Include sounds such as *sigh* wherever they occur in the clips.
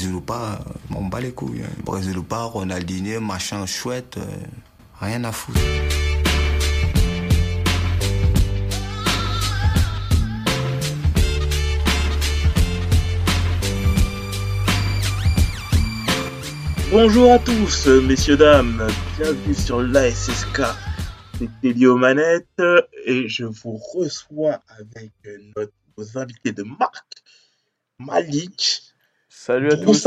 Brésil ou pas, on bat les couilles. Hein. Brésil ou pas, Ronaldinho, machin chouette, euh, rien à foutre. Bonjour à tous, messieurs, dames, bienvenue sur l'ASSK. C'est Télio Manette et je vous reçois avec nos invités de marque, Malik, Salut à tous.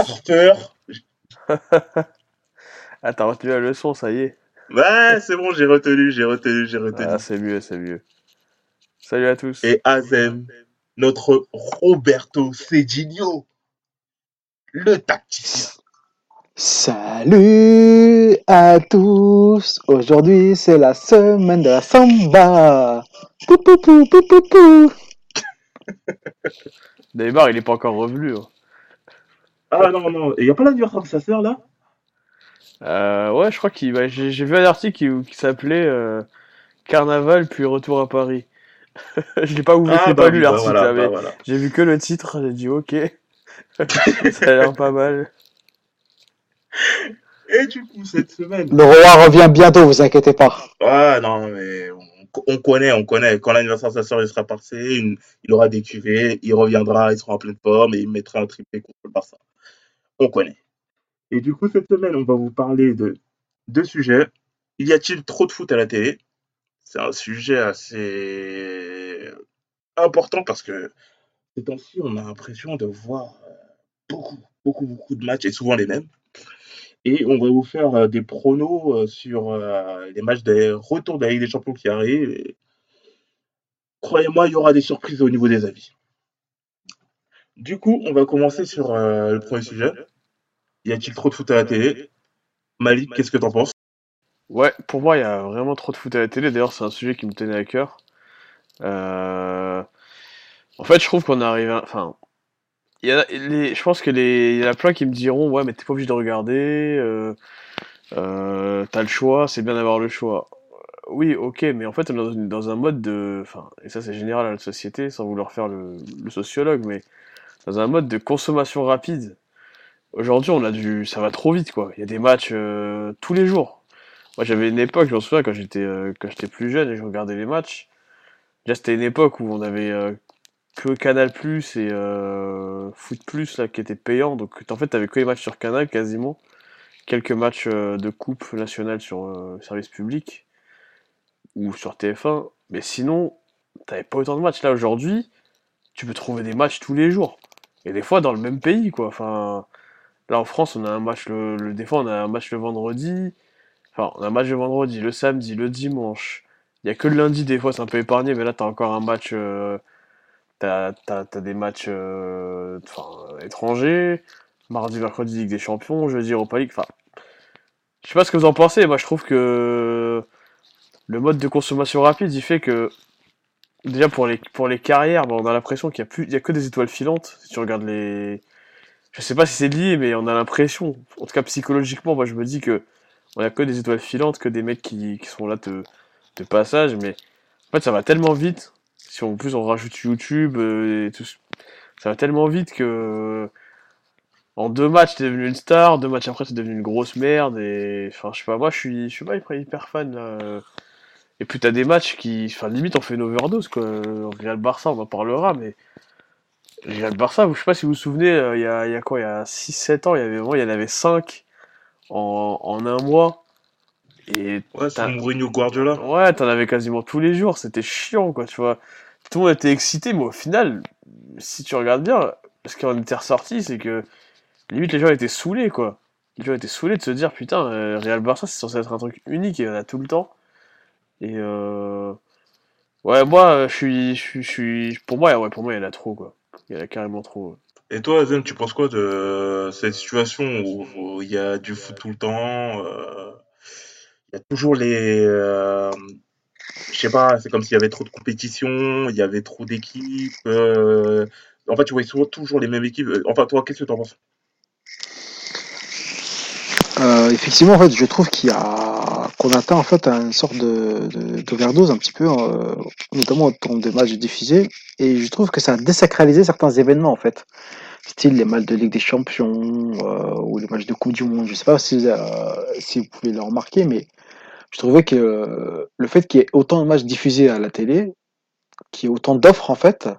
ah, t'as retenu la leçon, ça y est. Ouais, c'est bon, j'ai retenu, j'ai retenu, j'ai retenu. Ah, c'est mieux, c'est mieux. Salut à tous. Et Azem, notre Roberto Cedinho, le tacticien. Salut à tous. Aujourd'hui, c'est la semaine de la samba. Pou, pou, pou, pou, pou, pou. *laughs* Neymar, il est pas encore revenu. hein. Ah non, non, il n'y a pas l'anniversaire de sa sœur là? Euh, ouais, je crois qu'il. bah, j'ai j'ai vu un article qui, qui s'appelait euh, Carnaval puis retour à Paris. *laughs* je l'ai pas ouvert, Ah, j'ai bah pas oui, lu bah l'article, voilà, là, mais bah voilà. j'ai vu que le titre, j'ai dit ok. *laughs* ça a l'air pas mal. Et du coup, cette semaine. Le roi revient bientôt, vous inquiétez pas. Ah non, mais on, on connaît, on connaît. Quand l'anniversaire de sa sœur il sera passé, il, il aura des cuvées, il reviendra, il sera en pleine forme et il mettra un triplé contre le Barça. On connaît. Et du coup, cette semaine, on va vous parler de deux sujets. Y a-t-il trop de foot à la télé? C'est un sujet assez important parce que ces temps-ci, on a l'impression de voir euh, beaucoup, beaucoup, beaucoup de matchs et souvent les mêmes. Et on va vous faire euh, des pronos euh, sur les matchs des retours de la Ligue des Champions qui arrivent. Croyez-moi, il y aura des surprises au niveau des avis. Du coup, on va commencer sur euh, le premier sujet. Y a-t-il trop de foot à la télé? Malik, qu'est-ce que t'en penses? Ouais, pour moi, il y a vraiment trop de foot à la télé. D'ailleurs, c'est un sujet qui me tenait à cœur. Euh, En fait, je trouve qu'on arrive à... Enfin, y a les... je pense que les... y en a plein qui me diront, ouais, mais t'es pas obligé de regarder, euh... T'as le choix, c'est bien d'avoir le choix. Oui, ok, mais en fait, on est dans, un mode de... Enfin, et ça c'est général à la société, sans vouloir faire le sociologue, mais dans un mode de consommation rapide. Aujourd'hui, on a du... Ça va trop vite, quoi. Il y a des matchs euh, tous les jours. Moi, j'avais une époque, je m'en souviens, quand j'étais euh, quand j'étais plus jeune et je regardais les matchs. Déjà, c'était une époque où on avait euh, que Canal Plus et euh, Foot Plus là qui étaient payants. Donc, en fait, t'avais que les matchs sur Canal quasiment. Quelques matchs euh, de coupe nationale sur euh, service public ou sur TF1. Mais sinon, t'avais pas autant de matchs. Là, aujourd'hui, tu peux trouver des matchs tous les jours. Et des fois dans le même pays, quoi. Enfin, là en France, on a un match le, le- des fois on a un match le vendredi. Enfin, on a un match le vendredi, le samedi, le dimanche. Il y a que le lundi, des fois, c'est un peu épargné, mais là, t'as encore un match. euh, t'as, t'as, t'as des matchs euh, étrangers. Mardi, mercredi, Ligue des Champions. Jeudi, Europa League. Enfin, je sais pas ce que vous en pensez. Moi, je trouve que le mode de consommation rapide, il fait que. Déjà, pour les, pour les carrières, bah, on a l'impression qu'il y a, a que des étoiles filantes. Si tu regardes les. Je sais pas si c'est lié, mais on a l'impression. En tout cas, psychologiquement, moi, je me dis que on a que des étoiles filantes, que des mecs qui, qui sont là de, de passage, mais en fait ça va tellement vite, si en plus on rajoute YouTube euh, et tout, ça va tellement vite que en deux matchs t'es devenu une star, deux matchs après t'es devenu une grosse merde, et enfin je sais pas, moi je suis, je suis pas hyper, hyper fan là. Euh. Et puis t'as des matchs qui, enfin limite on fait une overdose quoi, Real Barça on en parlera, mais Real Barça, je sais pas si vous vous souvenez, euh, il y a, il y a quoi, il y a 6-7 ans, il y avait, vraiment, il y en avait 5 en, en un mois. Et Ouais, t'as- Mourinho Guardiola. ouais, t'en avais quasiment tous les jours, c'était chiant, quoi, tu vois. Tout le monde était excité, mais au final, si tu regardes bien, ce qui en était ressorti, c'est que limite les gens étaient saoulés, quoi. Les gens étaient saoulés de se dire, putain, euh, Real Barça, c'est censé être un truc unique et il y en a tout le temps. Et euh... ouais, moi, euh, je suis, je suis, pour moi, ouais, pour moi, il y en a trop, quoi. Il y en a carrément trop. Et toi, Azem, tu penses quoi de cette situation où il y a du foot tout le temps euh, Il y a toujours les. euh, je sais pas, c'est comme s'il y avait trop de compétition, il y avait trop d'équipes. euh, en fait, tu vois souvent toujours les mêmes équipes. Euh, Enfin, toi, qu'est-ce que tu en penses Euh, effectivement, en fait, je trouve qu'il y a qu'on atteint en fait une sorte de de- d'overdose un petit peu, euh, notamment autour des matchs diffusés, et je trouve que ça a désacralisé certains événements en fait. style les matchs de Ligue des Champions euh, ou les matchs de Coupe du Monde. Je sais pas si, euh, si vous pouvez le remarquer, mais je trouvais que euh, le fait qu'il y ait autant de matchs diffusés à la télé, qu'il y ait autant d'offres en fait,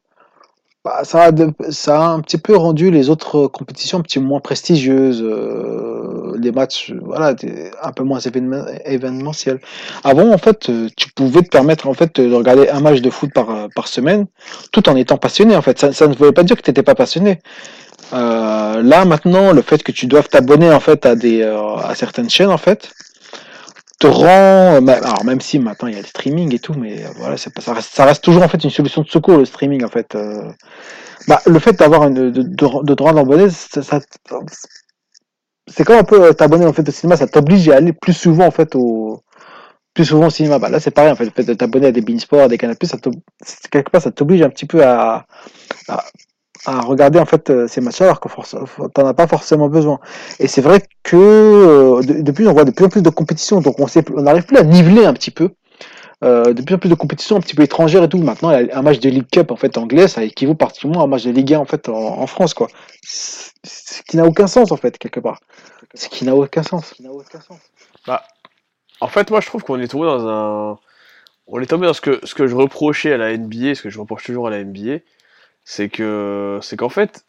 bah, ça, a de- ça a un petit peu rendu les autres compétitions un petit peu moins prestigieuses, euh, les matchs voilà, un peu moins événement- événementiels. Avant, en fait, euh, tu pouvais te permettre en fait de regarder un match de foot par, euh, par semaine, tout en étant passionné. En fait, ça, ça ne voulait pas dire que tu n'étais pas passionné. Euh, là, maintenant, le fait que tu doives t'abonner en fait à des euh, à certaines chaînes, en fait, te rend. bah, Alors même si maintenant il y a le streaming et tout, mais euh, voilà, ça reste, toujours en fait une solution de secours le streaming en fait. euh. Bah, le fait d'avoir de, de, de rendre abonné, ça, ça- c'est comme un peu euh, t'abonner en fait au cinéma, ça t'oblige à aller plus souvent en fait au plus souvent au cinéma. Bah là c'est pareil en fait, le fait de t'abonner à des Beansport, à des Canapés, ça quelque part ça t'oblige un petit peu à, à à regarder en fait euh, ces matchs-là alors que force- t'en as pas forcément besoin. Et c'est vrai que euh, de, on voit de plus en plus de compétitions, donc on sait, on n'arrive plus à niveler un petit peu. Euh, de plus en plus de compétitions un petit peu étrangères et tout. Maintenant, un match de League Cup en fait anglais, ça équivaut pratiquement à un match de Ligue 1 en fait en, en France quoi. Ce qui n'a aucun sens en fait quelque part. Ce qui n'a aucun sens. En fait, moi, je trouve qu'on est tombé dans un. On est tombé dans ce que, ce que je reprochais à la NBA, ce que je reproche toujours à la NBA, c'est que, c'est qu'en fait,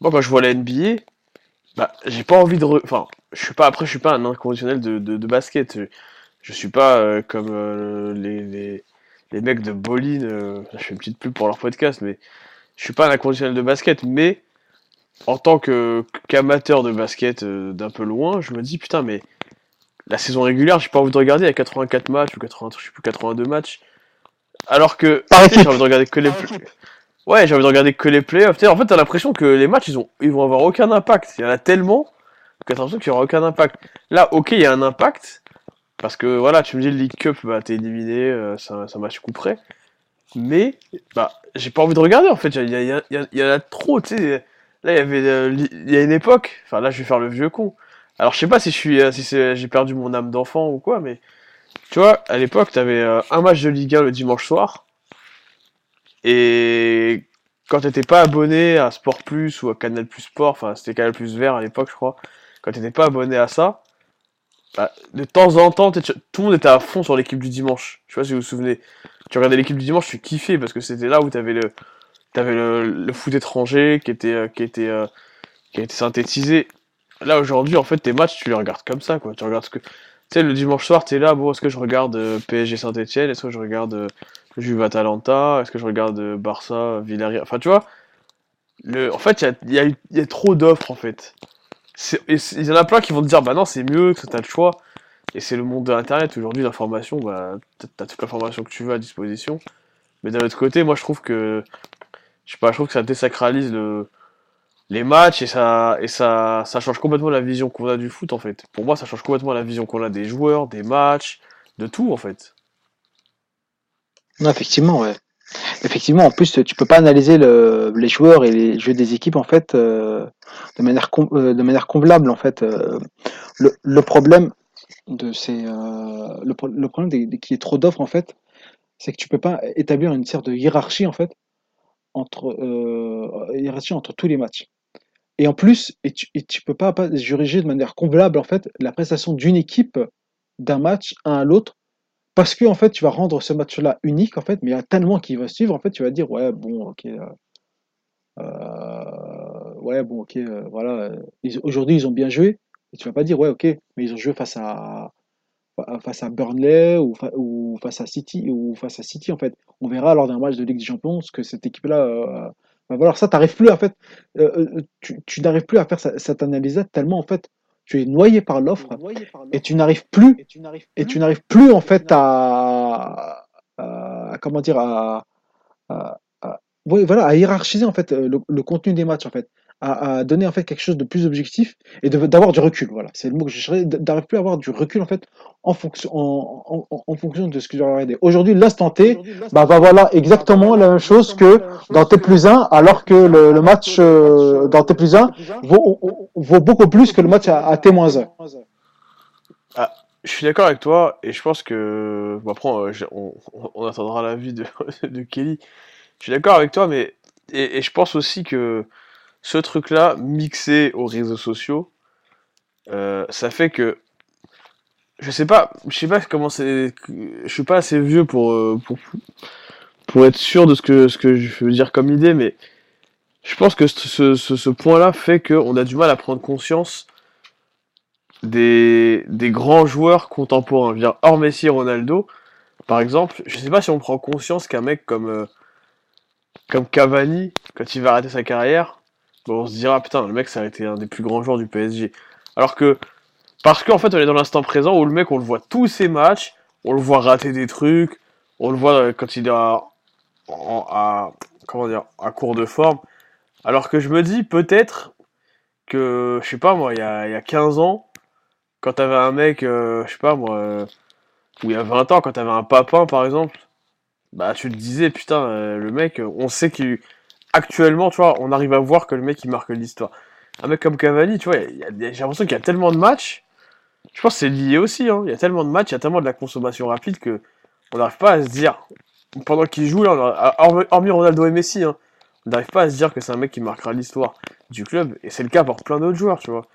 moi, quand je vois la NBA, bah, j'ai pas envie de. re- Enfin, je suis pas. Après, je suis pas un inconditionnel de, de, de basket. Je, je suis pas euh, comme euh, les, les, les mecs de Bolin. euh, je fais une petite pub pour leur podcast, mais je suis pas un inconditionnel de basket. Mais en tant que qu'amateur de basket euh, d'un peu loin, je me dis putain, mais la saison régulière, j'ai pas envie de regarder à 84 matchs ou 80, je sais plus 82 matchs. Alors que j'ai envie de regarder que les play- Ouais, j'ai envie de regarder que les playoffs. Tu sais, en fait, t'as l'impression que les matchs, ils ont ils vont avoir aucun impact. Il y en a tellement que t'as l'impression qu'il y aura aucun impact. Là, OK, il y a un impact parce que voilà, tu me dis le League Cup, bah t'es éliminé, euh, un, c'est un match coup près. Mais bah, j'ai pas envie de regarder en fait, il y, en a trop, tu sais. Là, il y avait euh, il y a une époque, enfin là, je vais faire le vieux con. Alors, je sais pas si je suis euh, si j'ai perdu mon âme d'enfant ou quoi, mais tu vois, à l'époque, t'avais euh, un match de Ligue 1 le dimanche soir. Et quand t'étais pas abonné à Sport Plus ou à Canal Plus Sport, enfin c'était Canal Plus Vert à l'époque, je crois. Quand t'étais pas abonné à ça, bah, de temps en temps, tout le monde était à fond sur l'équipe du dimanche. Je sais pas si vous vous souvenez. Tu regardais l'équipe du dimanche, tu kiffais parce que c'était là où t'avais le, t'avais le, le foot étranger qui était, euh, qui était, euh, qui a été synthétisé. Là aujourd'hui, en fait, tes matchs, tu les regardes comme ça, quoi. Tu regardes ce que, tu sais, le dimanche soir, t'es là, bon, est-ce que je regarde euh, PSG Saint-Etienne, est-ce que je regarde Juve Atalanta, est-ce que je regarde euh, Barça Villarreal, enfin, tu vois. Le, en fait, il y a, y, a, trop d'offres, en fait. Il y en a plein qui vont te dire, bah non, c'est mieux, que t'as le choix. Et c'est le monde de Internet. Aujourd'hui, l'information, bah, t'as toute l'information que tu veux à disposition. Mais d'un autre côté, moi, je trouve que, je sais pas, je trouve que ça désacralise le, les matchs et ça, ça change complètement la vision qu'on a du foot, en fait. Pour moi, ça change complètement la vision qu'on a des joueurs, des matchs, de tout, en fait. Non, effectivement. Effectivement, en plus, tu peux pas analyser le, les joueurs et les jeux des équipes en fait euh, de manière com- euh, de manière convenable en fait. Euh, le, problème de ces le, pro- le problème y ait trop d'offres en fait, c'est que tu peux pas établir une sorte de hiérarchie en fait entre hiérarchie entre tous les matchs. Et en plus, tu, et tu peux pas, pas juger de manière convenable en fait la prestation d'une équipe d'un match à l'autre parce que en fait tu vas rendre ce match-là unique en fait, mais il y a tellement qui va suivre en fait, tu vas dire ouais bon ok euh, euh, ouais bon ok euh, voilà aujourd'hui ils ont bien joué et tu vas pas dire ouais ok mais ils ont joué face à fa- face à Burnley ou, fa- ou face à City ou face à City en fait. On verra lors d'un match de Ligue des Champions que cette équipe-là euh, va valoir. Ça t'arrives plus en fait, tu, n'arrives plus à faire ce- cette analyse tellement en fait tu es noyé par l'offre et tu n'arrives plus et tu n'arrives plus en fait à, à- comment dire à, à- à- ouais, voilà à hiérarchiser en fait euh, le, le contenu des matchs en fait à, à donner en fait quelque chose de plus objectif et de- d'avoir du recul voilà c'est le mot que je cherchais d'arriver plus à avoir du recul en fait en fonction en, en- en- en fonction de ce que je vais regarder aujourd'hui l'instant T bah, bah voilà exactement la même chose que dans T plus 1 alors que le, le match euh, dans T plus 1 vaut, vaut beaucoup plus que le match à, à T moins 1 Je suis d'accord avec toi, et je pense que. Bon, après, on, on- on attendra l'avis de, *laughs* de Kelly. Je suis d'accord avec toi, mais. Et, et je pense aussi que. ce truc-là, mixé aux réseaux sociaux, euh, ça fait que je sais pas, je sais pas comment c'est, je suis pas assez vieux pour, euh, pour pour être sûr de ce que ce que je veux dire comme idée, mais je pense que ce, ce, ce point-là fait qu'on a du mal à prendre conscience des, des grands joueurs contemporains. Je veux dire, hors Messi Ronaldo, par exemple, je sais pas si on prend conscience qu'un mec comme, euh, comme Cavani, quand il va arrêter sa carrière, bon, on se dira, putain, le mec, ça a été un des plus grands joueurs du PSG. Alors que, parce qu'en fait, on est dans l'instant présent où le mec, on le voit tous ses matchs, on le voit rater des trucs, on le voit quand il est à, comment dire, à court de forme. Alors que je me dis, peut-être que, je sais pas moi, il y a, il y a 15 ans, quand t'avais un mec, euh, je sais pas moi, euh, ou il y a 20 ans, quand t'avais un papin par exemple, bah tu te disais, putain, euh, le mec, on sait qu'il. Actuellement, tu vois, on arrive à voir que le mec il marque l'histoire. Un mec comme Cavani, tu vois, j'ai l'impression qu'il y a tellement de matchs. Je pense que c'est lié aussi, hein. Il y a tellement de matchs, il y a tellement de la consommation rapide que on n'arrive pas à se dire, pendant qu'il joue, là, hormis Ronaldo et Messi, hein, on n'arrive pas à se dire que c'est un mec qui marquera l'histoire du club. Et c'est le cas pour plein d'autres joueurs, tu vois.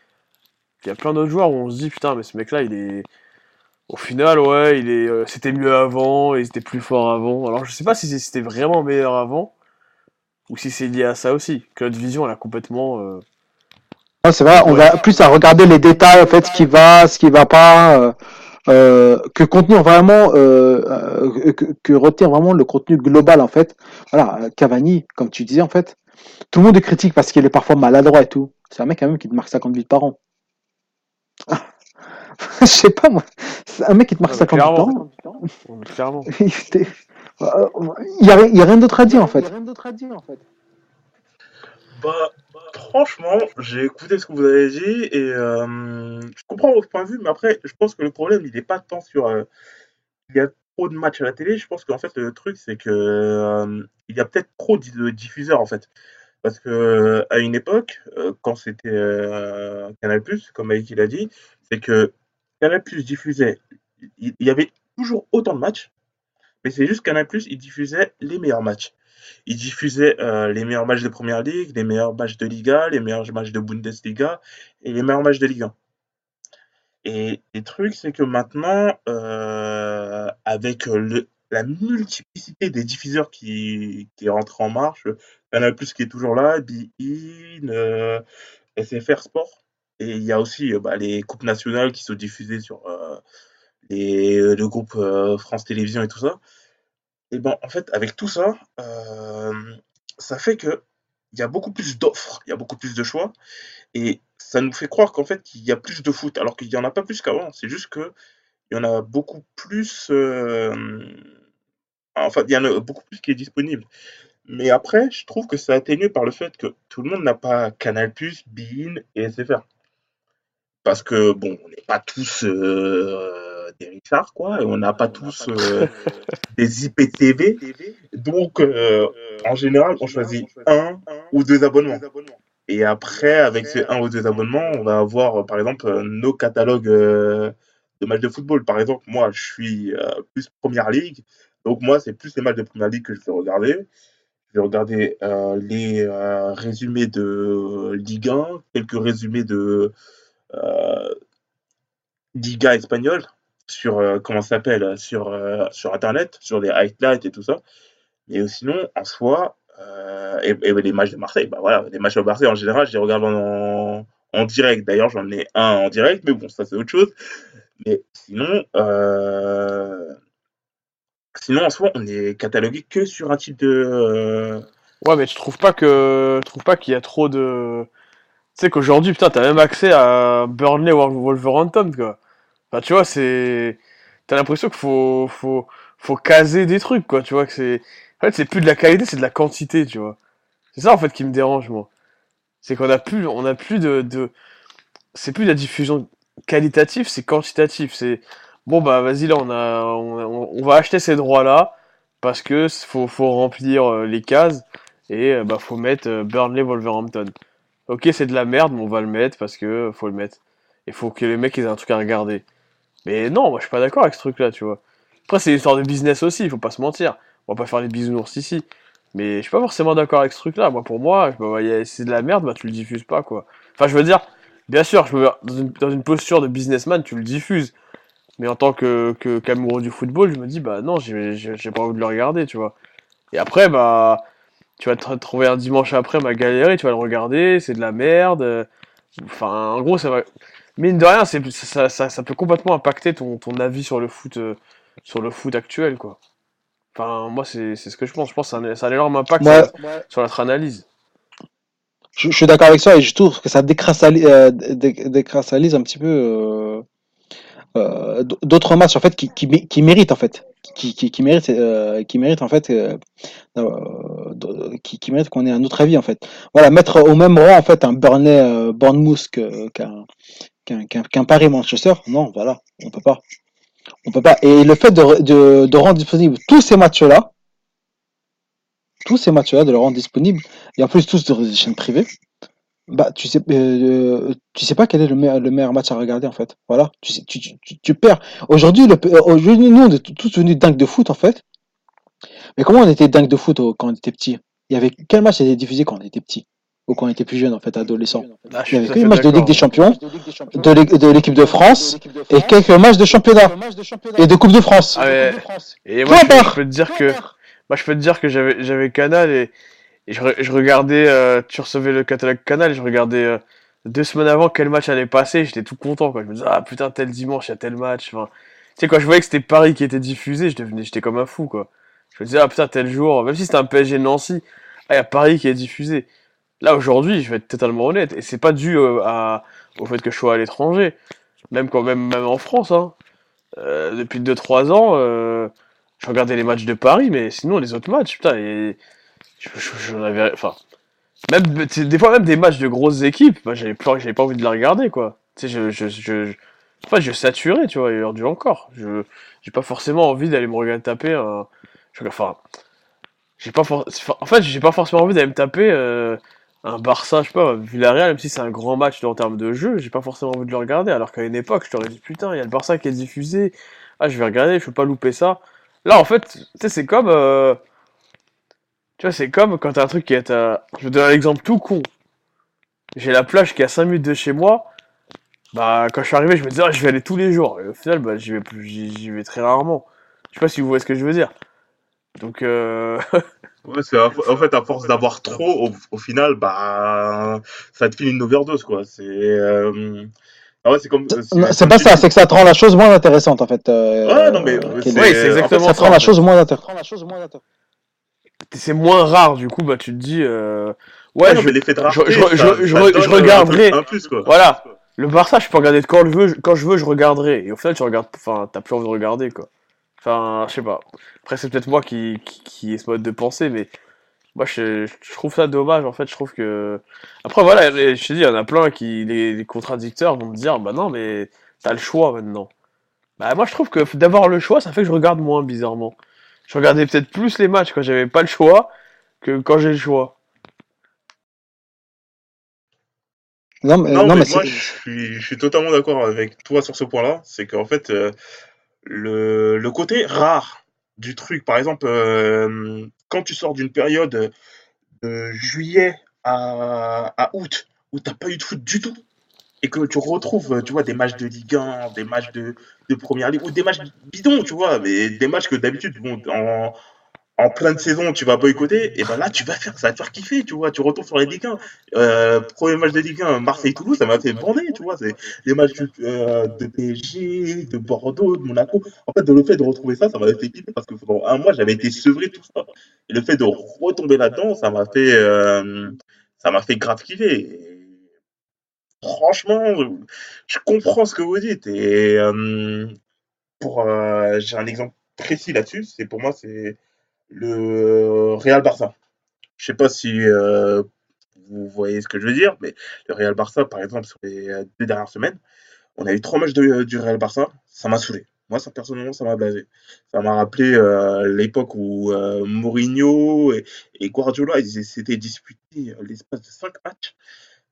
Il y a plein d'autres joueurs où on se dit, putain, mais ce mec-là, il est. Au final, ouais, il est, euh, c'était mieux avant, il était plus fort avant. Alors, je sais pas si c'était vraiment meilleur avant, ou si c'est lié à ça aussi. Que notre vision, elle a complètement. euh, c'est vrai, on va plus à regarder les détails, en fait, ce qui va, ce qui va pas, euh, que contenir vraiment, que, que retenir vraiment le contenu global, en fait. Voilà, Cavani, comme tu disais, en fait, tout le monde le critique parce qu'il est parfois maladroit et tout. C'est un mec quand même qui te marque 50 buts par an. *laughs* *laughs* Je sais pas moi, c'est un mec qui te marque Ouais, mais 50 buts par clairement. an. euh, clairement. Il était- Euh, Il y a, il y a rien d'autre à dire en fait. Bah, franchement, j'ai écouté ce que vous avez dit et euh, je comprends votre point de vue, mais après, je pense que le problème, il n'est pas tant sur. euh, il y a trop de matchs à la télé. Je pense qu'en fait, le truc, c'est que euh, il y a peut-être trop de diffuseurs en fait. Parce que à une époque, euh, quand c'était euh, Canal+, comme Aïk il a dit, c'est que Canal+ diffusait, il il y avait toujours autant de matchs, mais c'est juste Canal+, il diffusait les meilleurs matchs. Il diffusait euh, les meilleurs matchs de Première Ligue, les meilleurs matchs de Liga, les meilleurs matchs de Bundesliga et les meilleurs matchs de Ligue 1. Et le truc, c'est que maintenant, euh, avec la multiplicité des diffuseurs qui, qui rentrent en marche, Canal+, qui est toujours là, BeIN, euh, SFR Sport, et il y a aussi euh, bah, les coupes nationales qui sont diffusées sur euh, les, le groupe euh, France Télévisions et tout ça. Et ben, en fait, avec tout ça, euh, ça fait que il y a beaucoup plus d'offres, il y a beaucoup plus de choix, et ça nous fait croire qu'en fait, qu'il y a plus de foot, alors qu'il n'y en a pas plus qu'avant. C'est juste que il y en a beaucoup plus. euh, Enfin, il y en a beaucoup plus qui est disponible. Mais après, je trouve que c'est atténué par le fait que tout le monde n'a pas Canal+, beIN et SFR. Parce que, bon, on n'est pas tous euh, des Richards, quoi, et on n'a pas tous euh, des IPTV. Donc, euh, en général, on choisit un ou deux abonnements. Et après, avec ces un ou deux abonnements, on va avoir, par exemple, nos catalogues de matchs de football. Par exemple, moi, je suis plus Première Ligue. Donc, moi, c'est plus les matchs de Première Ligue que je vais regarder. Je vais regarder les résumés de Ligue 1, quelques résumés de euh, Liga espagnole sur, euh, comment ça s'appelle, sur, euh, sur Internet, sur des highlights et tout ça. Mais sinon, en soi, euh, et, les matchs de Marseille, bah voilà, les matchs de Marseille, en général, je les regarde en, en direct. D'ailleurs, j'en ai un en direct, mais bon, ça, c'est autre chose. Mais sinon, euh, sinon, en soi, on est catalogué que sur un type de... euh, Ouais, mais tu trouves pas que, tu trouves pas qu'il y a trop de, sais qu'aujourd'hui, putain, t'as même accès à Burnley ou Wolverhampton, quoi. Enfin, tu vois, c'est, t'as l'impression qu'il faut, faut, faut caser des trucs, quoi. Tu vois que c'est, en fait, c'est plus de la qualité, c'est de la quantité, tu vois. C'est ça, en fait, qui me dérange, moi. C'est qu'on a plus, on a plus de, de, c'est plus de la diffusion qualitative, c'est quantitatif. C'est, bon, bah, vas-y, là, on a, on, va acheter ces droits-là, parce que faut, faut remplir euh, les cases, et, euh, bah, faut mettre euh, Burnley Wolverhampton. Ok, c'est de la merde, mais on va le mettre parce que faut le mettre. Il faut que les mecs aient un truc à regarder. Mais non, moi je suis pas d'accord avec ce truc-là, tu vois. Après, c'est une histoire de business aussi, il faut pas se mentir. On va pas faire les bisounours ici. Mais je suis pas forcément d'accord avec ce truc-là. Moi, pour moi, bah, c'est de la merde, bah tu le diffuses pas, quoi. Enfin, je veux dire, bien sûr, je veux, dans, une, dans une posture de businessman, tu le diffuses. Mais en tant que, que du football, je me dis, bah non, j'ai, j'ai, pas envie de le regarder, tu vois. Et après, bah, tu vas te retrouver un dimanche après ma galérie, tu vas le regarder, c'est de la merde. Enfin, en gros, ça va. Mine de rien, c'est, ça, ça, ça peut complètement impacter ton, ton avis sur le foot, euh, sur le foot actuel, quoi. Enfin, moi, c'est, ce que je pense. Je pense que ça a un énorme impact sur, sur notre analyse. je, je suis d'accord avec ça et je trouve que ça décrassalise, euh, dé- un petit peu euh, euh, d'autres matchs en fait qui, qui, qui méritent en fait, qui, qui, qui méritent, euh, qui méritent en fait, euh, euh, qui, qui méritent qu'on ait un autre avis en fait. Voilà, mettre au même rang en fait un Burnley, euh, Bournemouth qu'un qu'un qu'un qu'un Paris Manchester, non, voilà, on peut pas, on peut pas. Et le fait de, de, de rendre disponible tous ces matchs-là, tous ces matchs-là, de les rendre disponibles, et en plus tous sur des chaînes privées, bah tu sais, euh, tu sais pas quel est le meilleur, le meilleur match à regarder en fait. Voilà, tu, sais, tu, tu, tu- tu perds. Aujourd'hui, le, euh, aujourd'hui, nous on est tous devenus dingues de foot en fait. Mais comment on était dingues de foot euh, quand on était petit? Il y avait quel match était diffusé quand on était petit? Ou quand on était plus jeune en fait, adolescent? Ah, je Il y avait que les matchs de Ligue des. Champions, de l'é- de l'équipe de France et quelques matchs de championnat et de Coupe de France. Ah, mais- Et moi, je, peux- barre. je peux te dire que, moi, je peux te dire que j'avais, j'avais Canal et, et je, je regardais, euh, tu recevais le catalogue Canal je regardais euh, deux semaines avant quel match allait passer. J'étais tout content, quoi. Je me disais, ah putain, tel dimanche, il y a tel match. Enfin, tu sais, quand je voyais que c'était Paris qui était diffusé, je devenais, j'étais comme un fou, quoi. Je me disais, ah putain, tel jour, même si c'était un PSG Nancy, ah, il y a Paris qui est diffusé. Là, aujourd'hui, je vais être totalement honnête, et c'est pas dû euh, à, au fait que je sois à l'étranger. Même quand même, même en France, hein. Euh, depuis 2-3 ans, euh, je regardais les matchs de Paris, mais sinon les autres matchs, putain, et j'en avais, enfin, même des fois même des matchs de grosses équipes, bah, j'avais plus, pas envie de les regarder, quoi. Tu sais, je, je, je, enfin, je saturais, tu vois, et aujourd'hui encore, je, j'ai pas forcément envie d'aller me regarder taper un, enfin, j'ai pas for- en fait, j'ai pas forcément envie d'aller me taper euh, un Barça, je sais pas, Villarreal, même si c'est un grand match en termes de jeu, j'ai pas forcément envie de le regarder, alors qu'à une époque, je t'aurais dit, putain, il y a le Barça qui est diffusé, ah, je vais regarder, je peux pas louper ça. Là, en fait, tu sais, c'est comme, euh, tu vois, c'est comme quand t'as un truc qui est à... Je vais te donner un exemple tout con. J'ai la plage qui est à 5 minutes de chez moi, bah, quand je suis arrivé, je me disais, ah, je vais aller tous les jours, et au final, bah, j'y vais plus, j'y vais très rarement. Je sais pas si vous voyez ce que je veux dire. Donc, euh... *laughs* Ouais, c'est en en fait, à force d'avoir trop, au, au final, bah, ça te file une overdose, quoi. C'est. euh, Ah ouais, c'est comme. Non, C'est comme pas ça, dis. c'est que ça te rend la chose moins intéressante en fait. euh, Ouais, non, mais euh, c'est-. Oui, c'est en fait, exactement ça te ça. rend en la chose moins intéressante. C'est moins rare du coup bah tu te dis euh... ouais Ouais, non, je, mais l'effet de je, rareté, je, ça, je, ça je, te re- donne je un regarderai. truc- un plus, quoi. voilà. Le Barça je peux regarder quand je veux quand je veux je regarderai. Et au final tu regardes enfin t'as plus envie de regarder quoi. Enfin je sais pas. Après c'est peut-être moi qui, qui qui ai ce mode de pensée mais moi je, je trouve ça dommage en fait. Je trouve que après voilà je te dis il y en a plein qui les, les contradicteurs vont me dire bah non mais t'as le choix maintenant. Bah moi je trouve que d'avoir le choix ça fait que je regarde moins bizarrement je regardais peut-être plus les matchs quand j'avais pas le choix que quand j'ai le choix Non, mais, Non, non, mais, mais moi, c'est- je suis, je suis totalement d'accord avec toi sur ce point-là. C'est qu'en fait, euh, le, le côté rare du truc, par exemple, euh, quand tu sors d'une période de juillet à, à août où t'as pas eu de foot du tout et que tu retrouves, tu vois, des matchs de Ligue 1, des matchs de, Première Ligue ou des matchs bidons, tu vois, mais des matchs que d'habitude, bon, en, en pleine saison, tu vas boycotter, et ben là, tu vas faire, ça va te faire kiffer, tu vois, tu retournes sur les Ligue 1. Euh, premier match de Ligue 1, Marseille-Toulouse, ça m'a fait bander, tu vois, les matchs euh, de PSG, de Bordeaux, de Monaco. En fait, le fait de retrouver ça, ça m'avait fait kiffer parce que pendant un mois, j'avais été sevré tout ça. Et le fait de retomber là-dedans, ça m'a fait, euh, ça m'a fait grave kiffer. Franchement, je comprends ce que vous dites. Et euh, pour, euh, j'ai un exemple précis là-dessus. C'est pour moi, c'est le Real Barça. Je sais pas si euh, vous voyez ce que je veux dire, mais le Real Barça, par exemple, sur les deux dernières semaines, on a eu trois matchs du Real Barça, ça m'a saoulé. Moi, ça, personnellement, ça m'a blasé. Ça m'a rappelé l'époque où Mourinho et, Guardiola, s'étaient disputés l'espace de cinq matchs.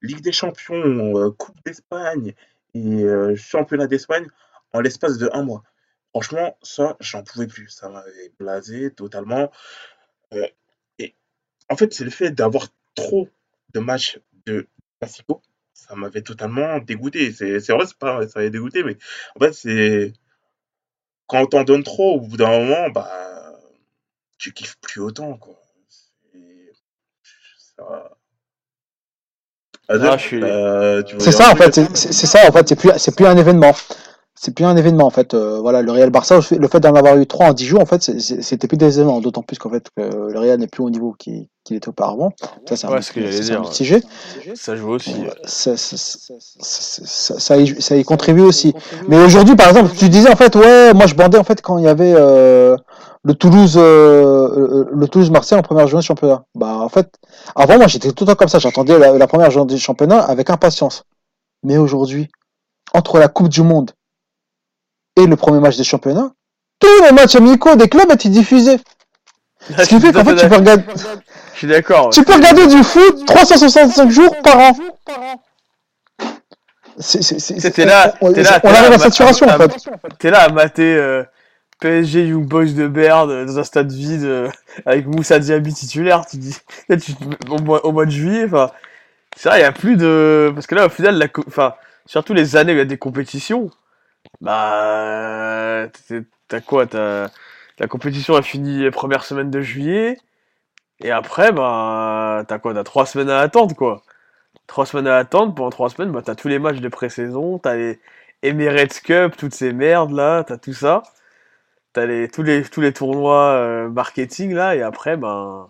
Ligue des Champions, euh, Coupe d'Espagne et euh, Championnat d'Espagne en l'espace de un mois. Franchement, ça, j'en pouvais plus. Ça m'avait blasé totalement. Euh, et en fait, c'est le fait d'avoir trop de matchs de Classico. Ça m'avait totalement dégoûté. C'est vrai, c'est pas, ça m'avait dégoûté, mais en fait, c'est quand on t'en donne trop, au bout d'un moment, bah, tu kiffes plus autant, quoi. Ça. Adel, Ah, je suis. euh, C'est ça en fait, c'est ça en fait, c'est plus c'est plus un événement. C'est plus un événement en fait. Euh, voilà, le Real Barça, le fait d'en avoir eu trois en 10 jours, en fait, c'était plus des événements. D'autant plus qu'en fait que le Real n'est plus au niveau qu'il était auparavant. Ça c'est un Ouais, ce un ouais. sujet. Ça joue aussi. Ouais. Ça, ça, ça, ça, ça- ça y, ça y contribue aussi. Mais aujourd'hui, par exemple, tu disais en fait, ouais, moi je bandais en fait quand il y avait euh, le Toulouse, euh, euh, le Toulouse Marseille en première journée de championnat. Bah en fait, avant moi j'étais tout le temps comme ça, j'attendais la, la première journée du championnat avec impatience. Mais aujourd'hui, entre la Coupe du Monde et le premier match des championnats, tous les matchs amicaux des clubs étaient diffusés. Ah, Ce qui fait qu'en fait tu peux regarder, Je suis d'accord. tu peux regarder du foot 365 jours par an. T'es là, on, là, on arrive à, saturation en fait. t'es là à mater euh, PSG Young Boys de Berne euh, dans un stade vide euh, avec Moussa Diaby titulaire. Tu dis, *laughs* là, tu, au, mois, au mois de juillet, enfin, c'est vrai, il y a plus de, parce que là, au final, la, co- enfin, surtout les années où il y a des compétitions, bah, t'as quoi, t'as, la compétition a fini les premières semaines de juillet, et après, bah, t'as quoi, t'as trois semaines à attendre, quoi. Trois semaines à attendre, pendant trois semaines, bah, t'as tous les matchs de pré-saison, t'as les Emirates Cup, toutes ces merdes là, t'as tout ça. T'as tous les, tournois euh, marketing là, et après, ben,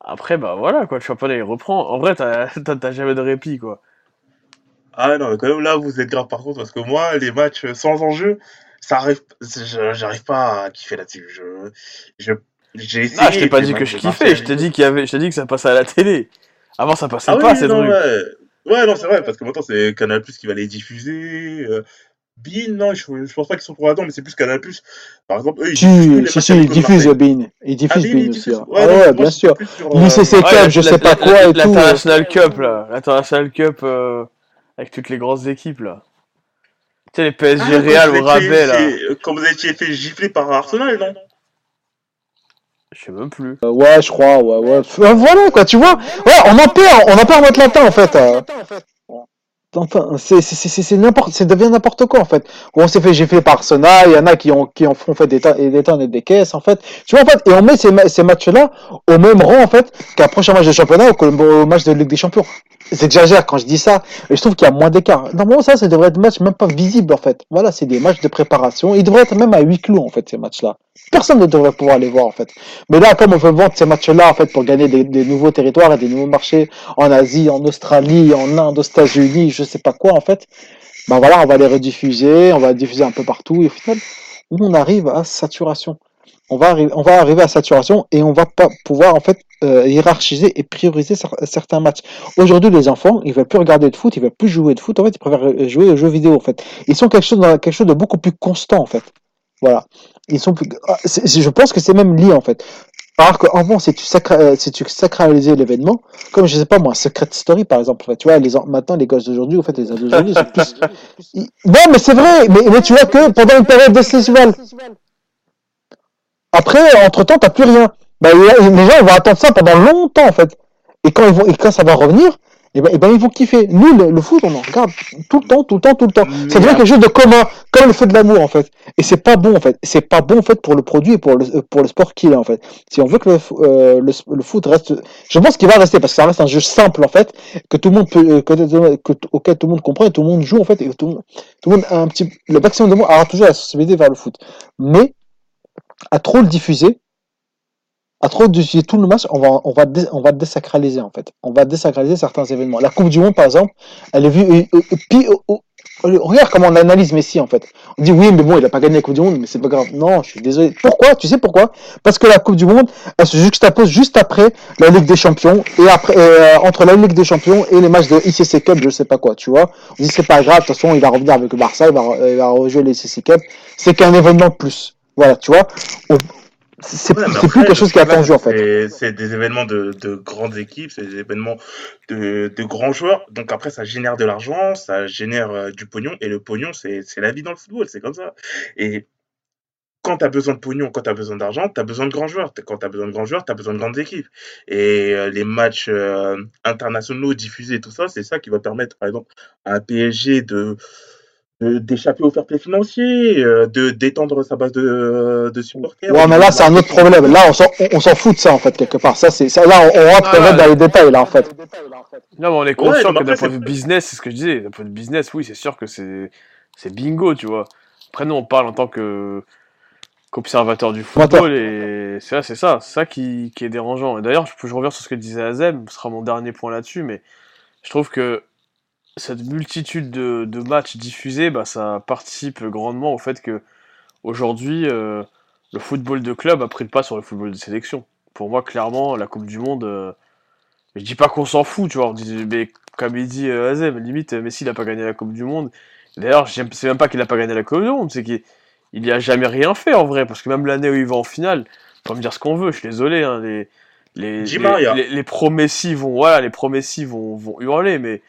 après, bah voilà, quoi, le championnat il reprend. En vrai, t'as *laughs* jamais de répit, quoi. Ah non, mais quand même là, vous êtes grave par contre, parce que moi, les matchs sans enjeu, ça arrive, je- j'arrive pas à kiffer là-dessus. Je, je, j'ai Non, je essayé t'ai pas dit que matchs je de kiffais, je t'ai dit qu'il y avait, je t'ai dit que ça passait à la télé. Avant, ça passait Ah pas, oui, ces non, trucs. ouais. Ouais, non, c'est vrai, parce que maintenant, c'est Canal Plus qui va les diffuser. Euh, Bein, non, je, je pense pas qu'ils sont pour là-dedans, mais c'est plus Canal Plus. Par exemple, eux, ils diffusent que Si, les si, matchs si, ils amicaux de diffusent Marseille. Bein. Ils Ah, diffusent Bein, Bein ils aussi. diffusent. hein. Ouais, Ah non, ouais, moi, bien sûr. plus sur. euh, Cup, je sais pas la, quoi et tout. l'International Cup, là. L'International Cup, euh, avec toutes les grosses équipes, là. Tu sais, les PSG Ah, Real au rabais, là. quand vous étiez fait gifler par Arsenal, non? Je sais même plus. Euh, ouais, je crois, ouais, ouais. Euh, Voilà, quoi, tu vois. Ouais, on en perd, on en perd notre latin, en fait. euh. Enfin, c'est, c'est, c'est, c'est c'est n'importe, ça devient n'importe quoi, en fait. On s'est fait gifler par Arsenal, il y en a qui ont, qui en font fait des et des tonnes et des caisses, en fait. Tu vois, en fait, et on met ces, ma- ces matchs-là au même rang, en fait, qu'un prochain match de championnat ou qu'au match de Ligue des Champions. J'exagère quand je dis ça, et je trouve qu'il y a moins d'écart. Normalement, ça, ça devrait être match même pas visible, en fait. Voilà, c'est des matchs de préparation. Ils devraient être même à huis clos, en fait, ces matchs-là. Personne ne devrait pouvoir les voir, en fait. Mais là, comme on veut vendre ces matchs-là, en fait, pour gagner des, nouveaux territoires et des nouveaux marchés en Asie, en Australie, en Inde, aux États-Unis, je sais pas quoi, en fait, ben voilà, on va les rediffuser, on va les diffuser un peu partout, et au final, on arrive à saturation. On va, arriver, on va arriver à saturation et on va pas pouvoir, en fait, euh, hiérarchiser et prioriser cer- certains matchs. Aujourd'hui, les enfants, ils veulent plus regarder de foot, ils veulent plus jouer de foot, en fait, ils préfèrent jouer aux jeux vidéo, en fait. Ils sont quelque chose, dans quelque chose de beaucoup plus constant, en fait. Voilà. Ils sont plus... ah, je pense que c'est même lié, en fait. Alors qu'avant, si tu, sacra... euh, si tu sacralisais l'événement, comme je sais pas moi, Secret Story par exemple, en fait, tu vois, les en- maintenant les gosses d'aujourd'hui, en fait, les ados d'aujourd'hui, plus. *laughs* Ils- Non, mais c'est vrai, mais, mais tu vois que pendant une période estivale. Après, entre temps, t'as plus rien. Bah, les gens ils vont attendre ça pendant longtemps en fait. Et quand ils vont, et quand ça va revenir, et ben, et ben ils vont kiffer. Nous, le, le foot, on en regarde tout le temps, tout le temps, tout le temps. Devient après, quelque chose de commun, comme le feu de l'amour en fait. Et c'est pas bon en fait. C'est pas bon en fait pour le produit et pour le, pour le sport qu'il est en fait. Si on veut que le, euh, le, le foot reste, je pense qu'il va rester parce que ça reste un jeu simple en fait, que tout le monde peut, euh, que, que- auquel tout le monde comprend et tout le monde joue en fait et tout, le monde- tout le monde a un petit, le maximum de monde aura toujours la sensibilité vers le foot. Mais à trop le diffuser, à trop diffuser tout le match, on va, on va, on va désacraliser en fait. On va désacraliser certains événements. La Coupe du Monde par exemple, elle est vue. et- puis, oh, oh, regarde comment on analyse Messi en fait. On dit oui, mais bon, il a pas gagné la Coupe du Monde, mais c'est pas grave. Non, je suis désolé. Pourquoi? Tu sais pourquoi? Parce que la Coupe du Monde, elle se juxtapose juste après la Ligue des Champions et après euh, entre la Ligue des Champions et les matchs de ICC Cup, je sais pas quoi, tu vois. On dit c'est pas grave, de toute façon, il va revenir avec le Barça, il va, il va rejouer les ICC Cup. C'est qu'un événement de plus. Voilà, tu vois. On- C'est Ouais, plus quelque chose qui est attendu en fait. c'est des événements de, de grandes équipes, c'est des événements de, de grands joueurs. Donc après, ça génère de l'argent, ça génère euh, du pognon. Et le pognon, c'est c'est la vie dans le football, c'est comme ça. Et quand tu as besoin de pognon, quand tu as besoin d'argent, tu as besoin de grands joueurs. Quand tu as besoin de grands joueurs, tu as besoin de grandes équipes. Et euh, les matchs euh, internationaux diffusés, tout ça, c'est ça qui va permettre, par exemple, à un PSG de d'échapper au fair play financier, euh, de d'étendre sa base de, de supporters. Ouais, mais là, c'est un autre problème. Là, on s'en, on s'en fout de ça, en fait, quelque part. Ça, c'est, ça, là, on, on rentre Ah, là, dans les détails, là, en fait. Non, mais on est conscient que d'un point de vue business, c'est ce que je disais, d'un point de vue business, oui, c'est sûr que c'est c'est bingo, tu vois. Après, nous, on parle en tant que qu'observateur du football, et c'est ça, c'est ça, ça qui, qui est dérangeant. Et d'ailleurs, je, je reviens sur ce que disait Azem, ce sera mon dernier point là-dessus, mais je trouve que cette multitude de, de matchs diffusés, bah, ça participe grandement au fait que aujourd'hui, euh, le football de club a pris le pas sur le football de sélection. Pour moi, clairement, la Coupe du Monde, euh, je dis pas qu'on s'en fout, tu vois, on dit, mais comme il dit euh, Azem, limite, euh, Messi n'a pas gagné la Coupe du Monde. D'ailleurs, c'est même pas qu'il a pas gagné la Coupe du Monde, c'est qu'il il y a jamais rien fait en vrai, parce que même l'année où il va en finale, on peut me dire ce qu'on veut, je suis désolé, hein, les, les, les, les, les pro Messi vont, voilà, les pro Messi vont, vont hurler, mais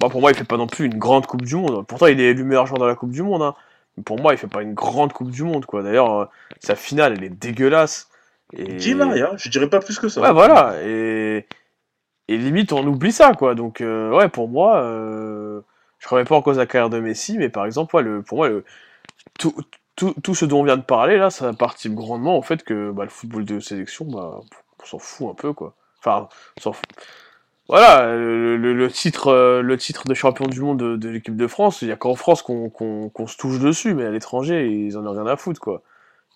moi, pour moi, il fait pas non plus une grande Coupe du Monde. Pourtant, il est élu meilleur joueur dans la Coupe du Monde, hein. Mais pour moi, il fait pas une grande Coupe du Monde, quoi. D'ailleurs, euh, sa finale, elle est dégueulasse. Et... Di Maria, je dirais pas plus que ça. Ouais, voilà. Et, et limite, on oublie ça, quoi. Donc, euh, ouais, pour moi, euh, je remets pas en cause la carrière de Messi, mais par exemple, ouais, le, pour moi, le, tout, tout, tout ce dont on vient de parler, là, ça participe grandement au fait que bah, le football de sélection, bah, on s'en fout un peu, quoi. Enfin, on s'en fout. Voilà, le, titre, euh, le titre de champion du monde de, de l'équipe de France, il y a qu'en France qu'on se touche dessus, mais à l'étranger, ils en ont rien à foutre, quoi.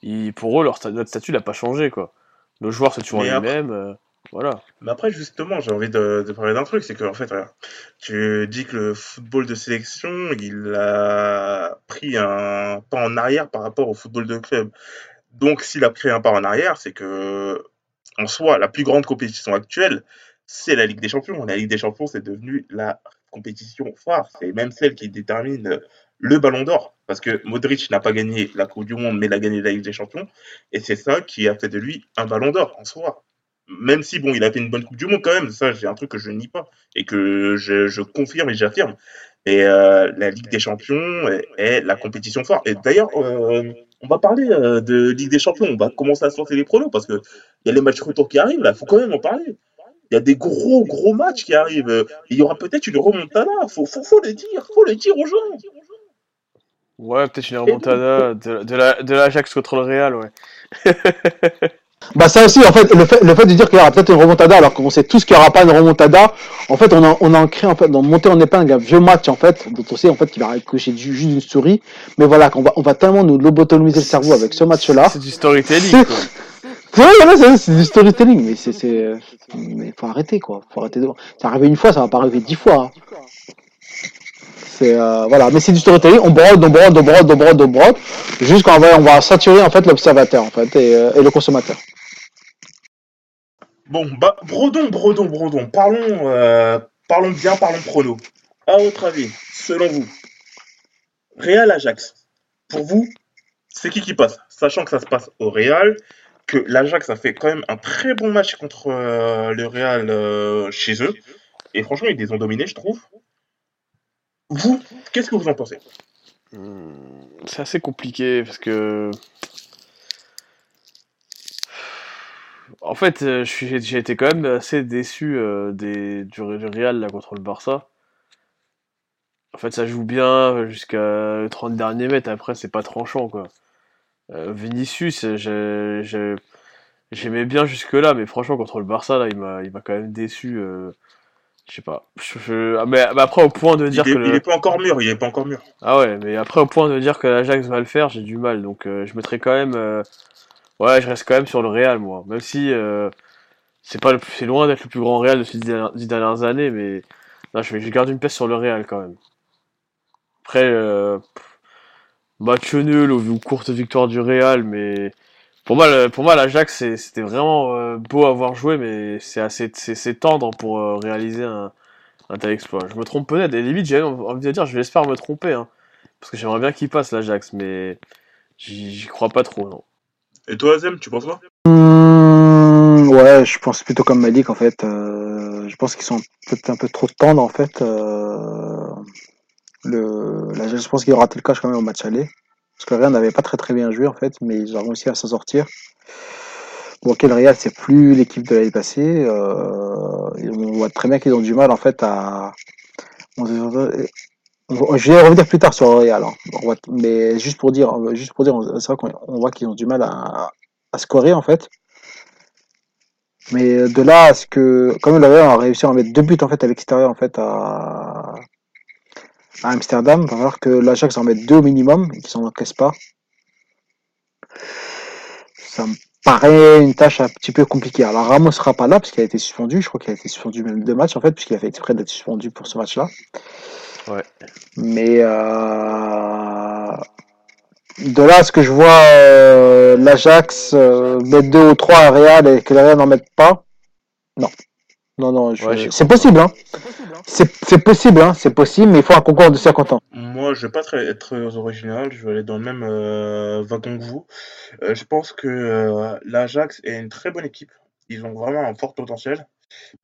Ils, pour eux, leur notre statut n'a pas changé, quoi. Nos joueurs, après- mêmes, euh, voilà. Mais après, justement, j'ai envie de, de parler d'un truc, c'est que en fait, tu dis que le football de sélection, il a pris un pas en arrière par rapport au football de club. Donc, s'il a pris un pas en arrière, c'est que, en soi, la plus grande compétition actuelle, c'est la Ligue des Champions. La Ligue des Champions, c'est devenu la compétition phare. C'est même celle qui détermine le Ballon d'Or. Parce que Modric n'a pas gagné la Coupe du Monde, mais il a gagné la Ligue des Champions. Et c'est ça qui a fait de lui un Ballon d'Or en soi même si bon, il a fait une bonne Coupe du Monde quand même, ça c'est un truc que je nie pas et que je, confirme et j'affirme. Et euh, la Ligue des Champions est, la compétition forte. Et d'ailleurs, euh, on va parler euh, de Ligue des Champions, on va commencer à sortir les pronos parce que il y a les matchs retour qui arrivent là, faut quand même en parler. Il y a des gros gros matchs qui arrivent. Il y aura peut-être une remontada, faut, faut, faut le dire, faut le dire aux gens. Ouais, peut-être une remontada de, de la- de l'Ajax contre le Real, ouais. *laughs* Bah ça aussi, en fait, le fait, le fait de dire qu'il y aura peut-être une remontada, alors qu'on sait tous qu'il n'y aura pas une remontada, en fait, on a, on a ancré, en fait, dans monter en épingle un vieux match, en fait, dont on sait, en fait, qu'il va ricocher ju- juste d'une souris. Mais voilà, qu'on va, on va tellement nous lobotomiser le cerveau avec ce match-là. C'est du storytelling, quoi. C'est c'est, du storytelling, mais c'est, mais faut arrêter, quoi. Faut arrêter arrivé une fois, ça va pas arriver dix fois. hein. C'est, euh, voilà, mais c'est du storytelling, on brode, on brode, on brode, on brode, on brode, jusqu'on va, on va saturer, en fait, l'observateur, en fait, et, euh, le consommateur. Bon, bah, brodons, brodons, brodons. Parlons, euh, parlons bien, parlons prono. À votre avis, selon vous, Real Ajax, pour vous, c'est qui qui passe? Sachant que ça se passe au Real, que l'Ajax a fait quand même un très bon match contre euh, le Real euh, chez eux. Et franchement, ils les ont dominés, je trouve. Vous, qu'est-ce que vous en pensez? Hmm, C'est assez compliqué parce que. En fait, euh, j'ai été quand même assez déçu des, du, du Real là, contre le Barça. En fait, ça joue bien jusqu'à 30 derniers mètres. Après, c'est pas tranchant, quoi. Euh, Vinicius, j'ai- j'aimais bien jusque-là, mais franchement, contre le Barça, là, il m'a il m'a quand même déçu. euh, je sais pas. Je- ah, mais, après, au point de il dire est, que le. il est pas encore mûr, il est pas encore mûr. Ah ouais, mais après au point de dire que l'Ajax va le faire, j'ai du mal. Donc euh, je mettrai quand même, euh, ouais, je reste quand même sur le Real moi. Même si euh, c'est pas le plus, c'est loin d'être le plus grand Real de ces dix dernières, années, mais non, je vais, je garde une pièce sur le Real quand même. Après, euh, match nul ou, ou courte victoire du Real, mais pour moi, le- pour moi l'Ajax c'était vraiment euh, beau à voir jouer, mais c'est assez, c'est tendre pour euh, réaliser un, un tel exploit. Je me trompe peut-être, et limite j'ai envie de dire, je l'espère me tromper, hein. Parce que j'aimerais bien qu'il passe l'Ajax, mais j'y j'y crois pas trop, non. Et toi, Azem, tu penses quoi? Mmh, ouais, je pense plutôt comme Malik en fait. Euh, je pense qu'ils sont peut-être un peu trop tendres en fait. Le, là, je pense qu'il aura raté le cash quand même au match aller. Parce que le Real n'avait pas très très bien joué en fait, mais ils ont réussi à s'en sortir. Bon, quel Real, c'est plus l'équipe de l'année passée. Euh, on voit très bien qu'ils ont du mal en fait à. Je vais revenir plus tard sur le Real, hein. Mais juste pour dire, juste pour dire, c'est vrai qu'on on voit qu'ils ont du mal à, à scorer en fait. Mais de là à ce que, comme le Real a réussi à en mettre deux buts en fait à l'extérieur en fait à, à Amsterdam, il va falloir que l'Ajax en mette deux au minimum et qu'ils s'en encaissent pas. Ça me paraît une tâche un petit peu compliquée. Alors Ramos sera pas là parce qu'il a été suspendu. Je crois qu'il a été suspendu même deux matchs en fait, puisqu'il a fait exprès d'être suspendu pour ce match-là. Ouais. Mais euh, de là à ce que je vois euh, l'Ajax euh, mettre deux ou trois à Real et que le Real n'en mette pas, non. Non, non, je- Ouais, j'y c'est possible, hein. C'est c'est possible, hein. C'est possible, mais il faut un concours de circonstances. Moi, je vais pas très, être original, je vais aller dans le même euh, wagon que vous. Euh, je pense que euh, l'Ajax est une très bonne équipe. Ils ont vraiment un fort potentiel,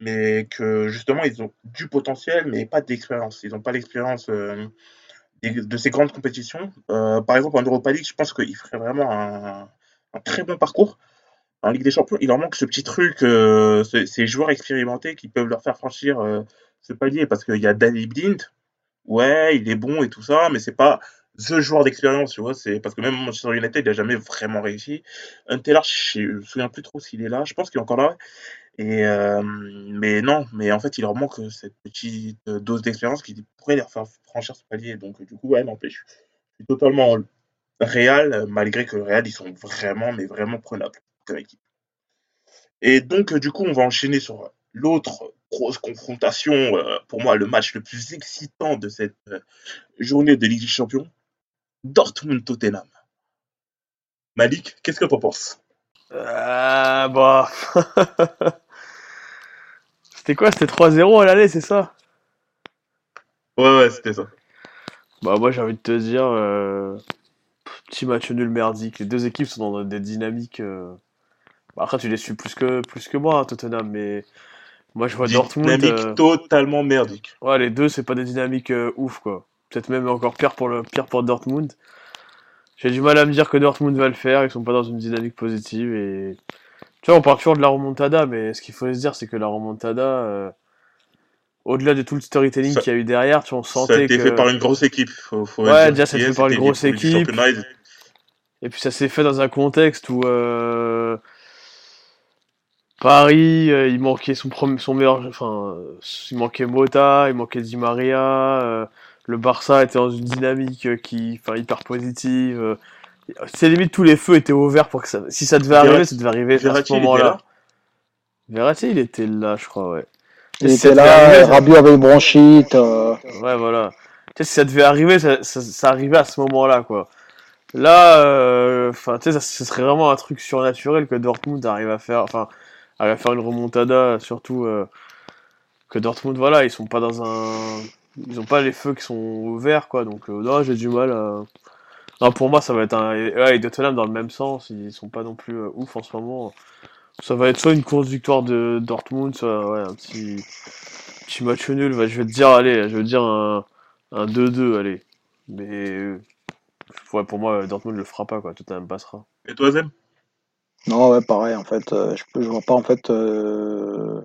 mais que justement, ils ont du potentiel, mais pas d'expérience. Ils n'ont pas l'expérience euh, de ces grandes compétitions. Euh, par exemple, en Europa League, je pense qu'ils feraient vraiment un, un très bon parcours. En Ligue des Champions, il leur manque ce petit truc, euh, ce- ces joueurs expérimentés qui peuvent leur faire franchir euh, ce palier, parce qu'il y a Danny Blind, ouais, il est bon et tout ça, mais c'est pas the joueur d'expérience, tu vois. C'est parce que même Manchester United, il a jamais vraiment réussi. Un Taylor, je me souviens plus trop s'il est là. Je pense qu'il est encore là. Et euh, mais non, mais en fait, il leur manque cette petite dose d'expérience qui pourrait leur faire franchir ce palier. Donc du coup, ouais, n'empêche, je suis totalement euh, malgré que le Real, ils sont vraiment, mais vraiment prenables équipe. Et donc, euh, du coup, on va enchaîner sur l'autre grosse confrontation, euh, pour moi, le match le plus excitant de cette euh, journée de Ligue des Champions, Dortmund-Tottenham. Malik, qu'est-ce que t'en penses? Ah, bah. *laughs* C'était quoi? C'était 3-0 à l'aller, c'est ça? Ouais, ouais, c'était ça. Bah, moi, j'ai envie de te dire, euh, petit match nul merdique. Les deux équipes sont dans des dynamiques. Bah, après, tu les suis plus que, plus que moi, hein, Tottenham, mais moi, je vois Dortmund. Dynamique euh, totalement merdique. Ouais, les deux, c'est pas des dynamiques euh, ouf, quoi. Peut-être même encore pire pour le pire pour Dortmund. J'ai du mal à me dire que Dortmund va le faire, ils sont pas dans une dynamique positive et tu vois, on parle toujours de la remontada, mais ce qu'il faut se dire, c'est que la remontada, euh, au-delà de tout le storytelling qu'il y a eu derrière, tu vois, on Ça a sentait été que fait par une grosse équipe. Faut, faut Ouais, déjà, ça a été fait par une grosse équipe. et puis ça s'est fait dans un contexte où euh, Paris, euh, il manquait son premier, son meilleur, enfin, euh, il manquait Mota, il manquait Di Maria. euh, le Barça était dans une dynamique euh, qui, enfin, hyper positive. euh, c'est limite tous les feux étaient ouverts pour que ça, si ça devait Verratti- arriver, ça devait arriver à ce moment-là. là Verratti, il était là, je crois, ouais. Il était là, Rabiot avait une bronchite. euh, Ouais, voilà. Tu sais, si ça devait arriver, ça, ça, ça arrivait à ce moment-là, quoi. Là, euh, enfin, tu sais, ça, ce serait vraiment un truc surnaturel que Dortmund arrive à faire, enfin, à faire une remontada, surtout euh, que Dortmund, voilà, ils sont pas dans un, ils ont pas les feux qui sont ouverts, quoi. Donc, euh, non, j'ai du mal à. Non, pour moi, ça va être un. Ouais, et Tottenham dans le même sens, ils sont pas non plus euh, ouf en ce moment. Ça va être soit une course victoire de Dortmund, soit un petit, petit match nul. Je vais te dire, allez, je vais te dire un, un 2-2, allez. Mais ouais, pour moi, Dortmund le fera pas, quoi. Tottenham passera. Et toi, Zem? Non, ouais, pareil, en fait. euh, je, peux- vois pas, en fait. Euh...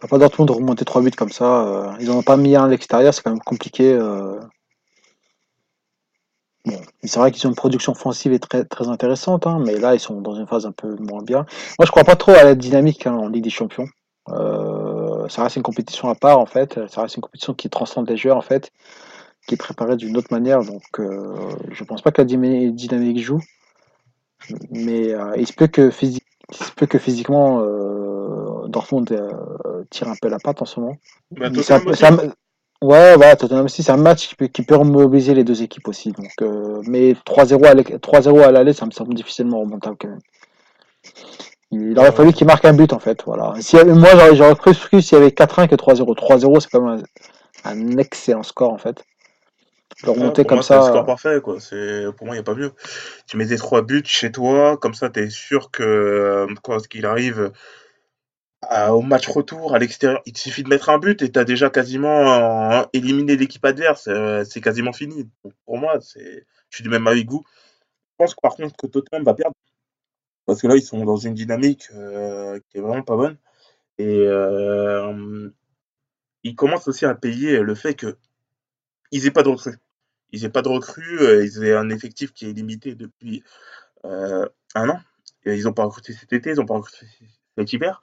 vois pas Dortmund remonter 3 buts comme ça. euh, Ils en ont pas mis un à l'extérieur, c'est quand même compliqué. euh. Bon, c'est vrai qu'ils ont une production offensive et très, très intéressante, hein, mais là, ils sont dans une phase un peu moins bien. Moi, je crois pas trop à la dynamique hein, en Ligue des Champions. Ça reste une compétition à part, en fait. Ça reste une compétition qui transcende les joueurs, en fait, qui est préparée d'une autre manière. Donc, euh, je pense pas que la dynamique joue. Mais euh, il se peut que, physi- il se peut que physiquement, euh, Dortmund euh, tire un peu la patte en ce moment. bah, Ouais, voilà, Tottenham aussi, c'est un match qui peut, qui peut mobiliser les deux équipes aussi. Donc, euh, mais 3-0 à l'é- 3-0 à l'aller, ça me semble difficilement remontable quand même. Il aurait fallu qu'il marque un but en fait. Voilà. Si, moi, j'aurais, pris s'il y avait 4-1 que 3-0. 3-0, c'est quand même un, un excellent score en fait. Le Ouais, remonter comme moi, c'est le ça. score parfait, quoi. Pour moi, il n'y a pas mieux. Tu mets tes trois buts chez toi, comme ça, tu es sûr que, euh, quoi qu'il arrive, à- au match retour à l'extérieur, il te suffit de mettre un but et tu as déjà quasiment euh, éliminé l'équipe adverse. euh, c'est quasiment fini. Donc, pour moi, je suis du même avis que vous. Je pense que, par contre que Tottenham va perdre. Parce que là, ils sont dans une dynamique euh, qui est vraiment pas bonne. Et euh, ils commencent aussi à payer le fait qu'ils n'aient pas de recrues. Ils n'aient pas de recrues, euh, ils aient un effectif qui est limité depuis euh, un an. Ils n'ont pas recruté cet été, ils n'ont pas recruté cet hiver.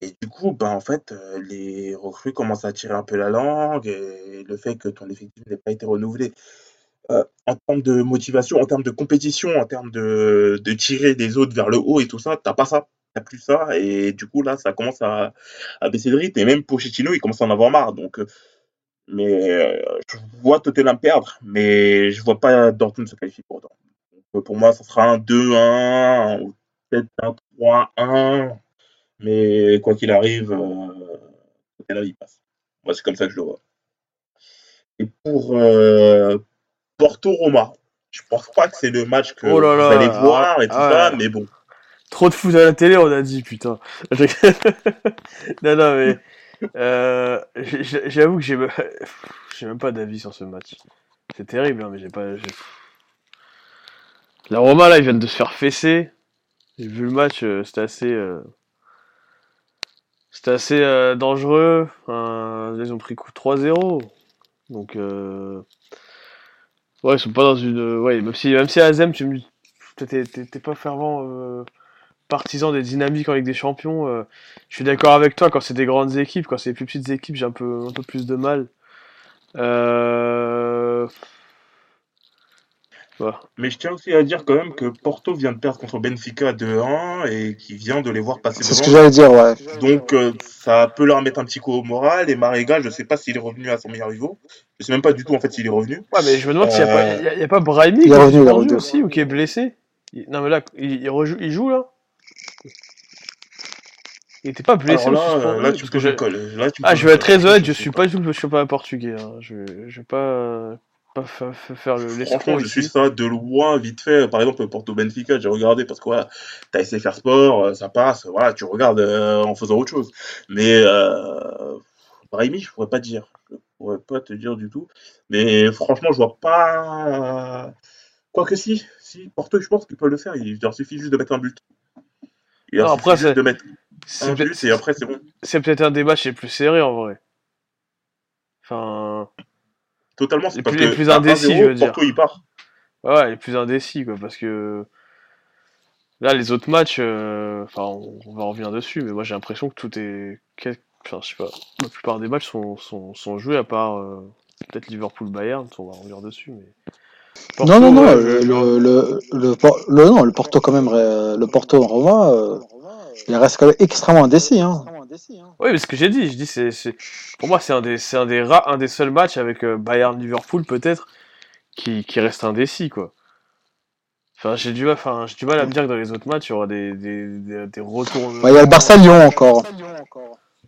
Et du coup, ben, en fait, euh, les recrues commencent à tirer un peu la langue et le fait que ton effectif n'ait pas été renouvelé en termes de motivation, en termes de compétition, en termes de, tirer les autres vers le haut et tout ça, t'as pas ça. T'as plus ça. Et du coup, là, ça commence à, à baisser de rythme. Et même Pochettino, il commence à en avoir marre. Donc, mais euh, je vois Tottenham perdre, mais je vois pas Dortmund se qualifier pour autant. Donc, pour moi, ça sera un 2-1 ou peut-être un 3-1. Mais quoi qu'il arrive, euh, Tottenham, il passe. Moi, c'est comme ça que je le vois. Et pour euh, Porto-Roma, je pense pas que c'est le match que Oh là vous allez voir et tout ah ça, mais bon. Trop de foot à la télé, on a dit, putain. *laughs* non, non, mais. Euh, J'avoue que j'ai me- *laughs* j'ai même pas d'avis sur ce match. C'est terrible, hein, mais j'ai pas. La Roma, là, ils viennent de se faire fesser. J'ai vu le match, euh, c'était assez. euh, C'était assez euh, dangereux. Ils ont pris coup 3-0. Donc. Euh... Ouais, ils sont pas dans une. Ouais, même si, même si Azem, tu me. T'es- t'es pas fervent. Partisan des dynamiques en Ligue des Champions. euh, je suis d'accord avec toi, quand c'est des grandes équipes, quand c'est des plus petites équipes, j'ai un peu, un peu plus de mal. Euh... Voilà. Mais je tiens aussi à dire quand même que Porto vient de perdre contre Benfica 2-1 et qui vient de les voir passer C'est ce que j'allais dire, ouais. Donc euh, ça peut leur mettre un petit coup au moral. Et Marega, je sais pas s'il est revenu à son meilleur niveau. Je sais même pas du tout en fait s'il est revenu. Ouais, mais je me demande s'il n'y a, pas- il y a, il y a pas Brahimi Il qui est revenu, il est suspendu revenu. aussi ou qui est blessé. Non, mais là, il, il, rejoue, il joue là Il pas blessé Alors là, euh, tu parce que je-. Là, tu Ah, je vais être très honnête, je suis pas. du tout, je suis pas portugais. hein. Je, je vais pas, fa- faire le Franchement, je suis ça de loin, vite fait. Par exemple, Porto Benfica, j'ai regardé parce que voilà, t'as essayé de faire sport, euh, ça passe. Voilà, tu regardes euh, en faisant autre chose. Mais euh, Brahimi, je pourrais pas te dire. Je pourrais pas te dire du tout. Mais franchement, je vois pas. Quoique si, si, Porto, je pense qu'ils peuvent le faire. Il leur suffit juste de mettre un but. Il leur Non, suffit après, juste de mettre c'est but et après c'est bon. c'est peut-être un des matchs les plus serrés en vrai. Enfin, Totalement, c'est parce plus, les plus 1-0, indécis, je veux dire. Porto il part. Ouais, les plus indécis, quoi, parce que là, les autres matchs, euh, enfin, on, on va revenir dessus, mais moi j'ai l'impression que tout est. Enfin, je sais pas, la plupart des matchs sont, sont, sont joués à part euh, peut-être Liverpool-Bayern, on va revenir dessus, mais. Porto, non, non, non, ouais, le, le, le, le, Por- le- non, le Porto quand même, le Porto en Roma, euh, il reste quand même extrêmement indécis. Hein. Oui, mais ce que j'ai dit, je dis, c'est, c'est, pour moi, c'est un des, c'est un des ra- un des seuls matchs avec euh, Bayern-Liverpool peut-être qui, qui reste indécis, quoi. Enfin, j'ai du mal, enfin, j'ai du mal à me dire que dans les autres matchs, il y aura des, des, des. Bah, Il y a le Barça-Lyon encore.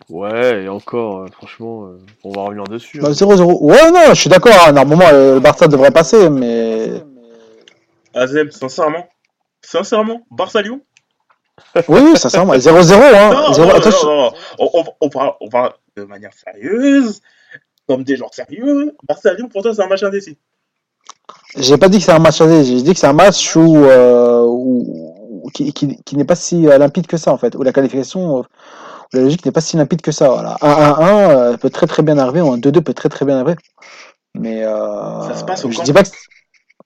Ouais, et encore, euh, franchement, euh, on va revenir dessus. Bah, hein. 0-0. Ouais, non, je suis d'accord. hein, Normalement, euh, le Barça devrait passer, mais. Azem, sincèrement, sincèrement, Barça-Lyon Oui, oui, sincèrement. 0-0. Hein. Non, non, Attends, non. On, on- on parle, on parle de manière sérieuse, comme des gens sérieux. Barça-Lyon, pour toi, c'est un match indécis. J'ai pas dit que c'est un match aller, j'ai dit que c'est un match où, euh, où- où- qui, qui, qui n'est pas si euh, limpide que ça en fait, où la qualification, euh, où la logique n'est pas si limpide que ça. Voilà. 1-1-1 euh, peut très très bien arriver, ou un 2-2 peut très très bien arriver. Mais euh, Ça se passe au je camp. dis pas que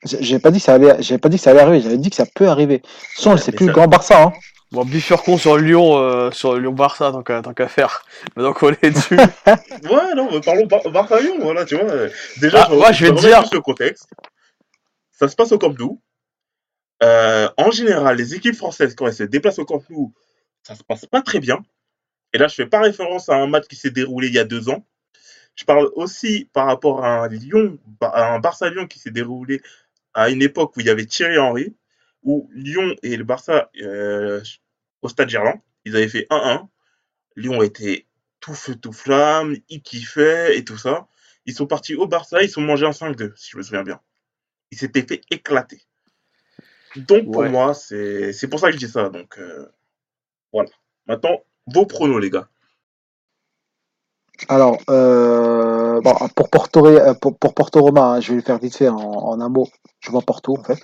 j'ai pas dit que ça allait, j'ai pas dit que ça allait arriver, j'avais dit que ça peut arriver. Son, Ouais, plus ça- le grand Barça. Hein. Bon, bifurcon sur Lyon, euh, sur Lyon-Barça, tant qu'à, tant qu'à faire. Maintenant qu'on est dessus. *laughs* Ouais, non, mais parlons Bar- Barça-Lyon, voilà, tu vois. Déjà, Ah, moi, je vais te remets dire- le contexte. Ça se passe au Camp Nou. Euh, en général, les équipes françaises, quand elles se déplacent au Camp Nou, ça se passe pas très bien. Et là, je fais pas référence à un match qui s'est déroulé il y a deux ans. Je parle aussi par rapport à un Lyon, à un Barça-Lyon qui s'est déroulé à une époque où il y avait Thierry Henry, où Lyon et le Barça, euh, au stade Gerland, ils avaient fait 1-1. Lyon était tout feu, tout flamme, ils kiffaient et tout ça. Ils sont partis au Barça, ils sont mangés un 5-2, si je me souviens bien. Ils s'étaient fait éclater. Donc pour Ouais. moi, c'est pour ça que je dis ça. Donc euh, voilà. Maintenant, Vos pronos, les gars. Alors, euh, bon, pour Porto, euh, pour, pour Porto Roma, hein, je vais le faire vite fait en, en un mot. Je vois Porto, en fait.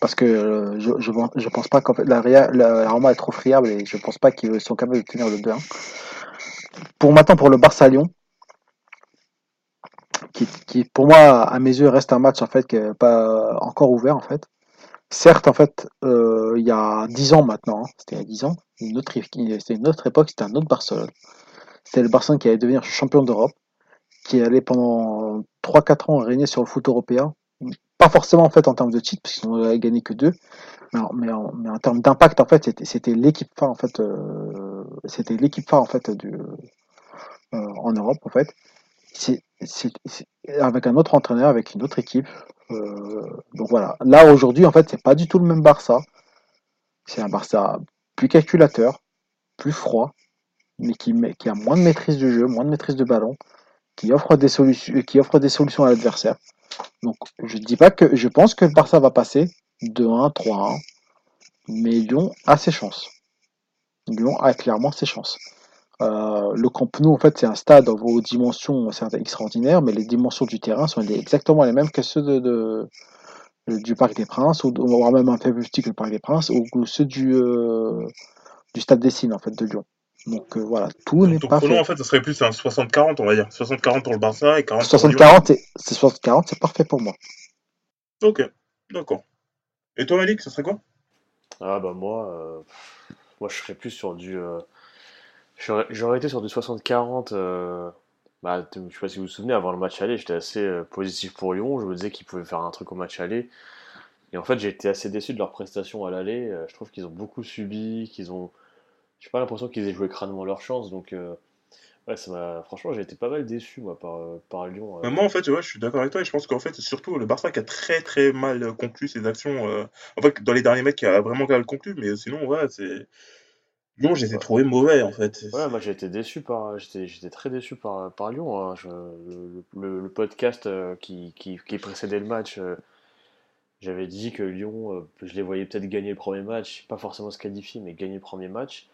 Parce que euh, je, je, pense- pas qu'en fait, la, la, la Roma est trop friable et je pense pas qu'ils sont capables de tenir le 2-1. Pour maintenant, pour le Barça-Lyon, qui, qui pour moi, à mes yeux, reste un match en fait qui est pas encore ouvert en fait. Certes, en fait, euh, il y a 10 ans maintenant, hein, c'était il y a 10 ans, une autre, c'était une autre époque, c'était un autre Barcelone. C'était le Barcelone qui allait devenir champion d'Europe, qui allait pendant 3-4 ans régner sur le foot européen. Pas forcément en fait en termes de titres, parce qu'ils n'ont gagné que deux, mais en, mais en, termes d'impact, en fait, c'était, l'équipe phare en fait, euh, c'était l'équipe phare en fait du, euh, en Europe en fait. C'est, avec un autre entraîneur, avec une autre équipe. Euh, voilà. Là aujourd'hui, en fait, c'est pas du tout le même Barça. C'est un Barça plus calculateur, plus froid, mais qui, qui a moins de maîtrise du jeu, moins de maîtrise de ballon, qui offre des solutions, qui offre des solutions à l'adversaire. Donc je dis pas que je pense que le Barça va passer 2-1, 3-1, mais Lyon a ses chances. Lyon a clairement ses chances. Euh, le Camp Nou, en fait, c'est un stade aux dimensions extraordinaires, mais les dimensions du terrain sont exactement les mêmes que ceux de, de- du Parc des Princes, ou, voire même un peu plus petit que le Parc des Princes, ou, ceux du, euh, du Stade des Cygnes, en fait, de Lyon. Donc euh, voilà, tout n'est pas fait. en fait, ça serait plus un 60-40, on va dire. 60-40 pour le Barça et 40 pour Lyon. 60-40, c'est- c'est 60-40, c'est parfait pour moi. Ok, d'accord. Et toi, Malik, ça serait quoi? Ah bah moi, euh, moi je serais plus sur du... euh, j'aurais été sur du 60-40. euh, bah, je sais pas si vous vous souvenez, avant le match aller, j'étais assez euh, positif pour Lyon. Je me disais qu'ils pouvaient faire un truc au match aller. Et en fait, j'ai été assez déçu de leur prestation à l'aller. Euh, je trouve qu'ils ont beaucoup subi, qu'ils ont... J'ai pas l'impression qu'ils aient joué crânement leur chance. Donc, euh, ouais, ça m'a... Franchement, j'ai été pas mal déçu, moi, par, euh, par Lyon. euh. Moi, en fait, je suis d'accord avec toi et je pense qu'en fait, c'est surtout le Barça qui a très très mal conclu ses actions. euh, En fait, dans les derniers matchs, qui a vraiment mal conclu, mais sinon, ouais, c'est. Lyon, je les ai Ouais. trouvés mauvais, en fait. Ouais, moi j'ai été déçu par, j'étais, très déçu par, par Lyon. hein. Je- le, le- le podcast qui, qui, qui précédait le match, j'avais dit que Lyon, je les voyais peut-être gagner le premier match, pas forcément se qualifier, mais gagner le premier match.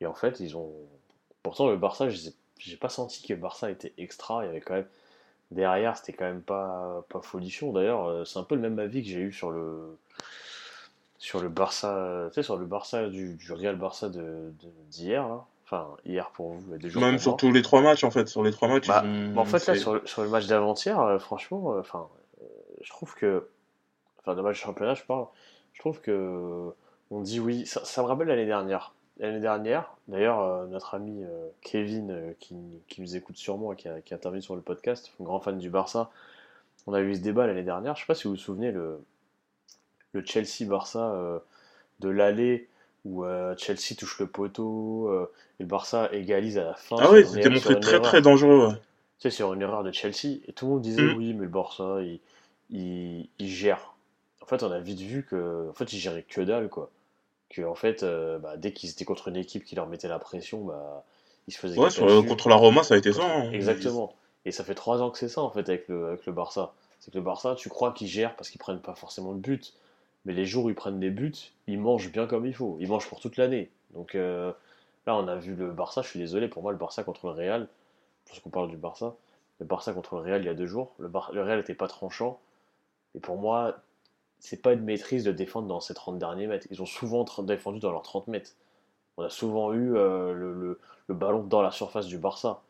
Et en fait, ils ont. Pourtant, le Barça, j'ai pas senti que le Barça était extra. Il y avait quand même derrière, c'était quand même pas, pas folichon. D'ailleurs, euh, c'est un peu le même avis que j'ai eu sur le sur le Barça, tu sais, sur le Barça du, du Real Barça de, de- d'hier, là. Enfin, hier pour vous, deux jours Même sur tous les trois matchs, en fait. Sur les trois matchs, Bah, ils ont. bah, en fait, là, sur le, sur le match d'avant-hier, euh, franchement, euh, enfin, euh, je trouve que, enfin, le match de championnat, je parle, je trouve que, on dit oui, ça, ça me rappelle l'année dernière. L'année dernière, d'ailleurs, euh, notre ami euh, Kevin, euh, qui, qui nous écoute sûrement et qui a, qui a intervenu sur le podcast, un grand fan du Barça, on a eu ce débat l'année dernière. Je sais pas si vous vous souvenez, le, le Chelsea-Barça de l'aller où Chelsea touche le poteau et le Barça égalise à la fin Ah oui, c'était montré très erreur. très dangereux. ouais. Tu sais, sur une erreur de Chelsea, et tout le monde disait Mm. oui, mais le Barça, il, il, il gère. En fait, on a vite vu que, en fait, ils géraient que dalle, quoi. Que, en fait, euh, bah, dès qu'ils étaient contre une équipe qui leur mettait la pression, bah, ils se faisaient Ouais, sur- contre la Roma, ça a été ça. Hein. Exactement. Et ça fait trois ans que c'est ça, en fait, avec le, avec le Barça. C'est que le Barça, tu crois qu'ils gèrent parce qu'ils prennent pas forcément de but, mais les jours où ils prennent des buts, ils mangent bien comme il faut. Ils mangent pour toute l'année. Donc euh, là, on a vu le Barça, je suis désolé, pour moi, le Barça contre le Real, parce qu'on parle du Barça, le Barça contre le Real il y a deux jours, le, Bar- le Real n'était pas tranchant. Et pour moi, c'est pas une maîtrise de défendre dans ces 30 derniers mètres. Ils ont souvent défendu dans leurs 30 mètres. On a souvent eu euh, le, le- le ballon dans la surface du Barça.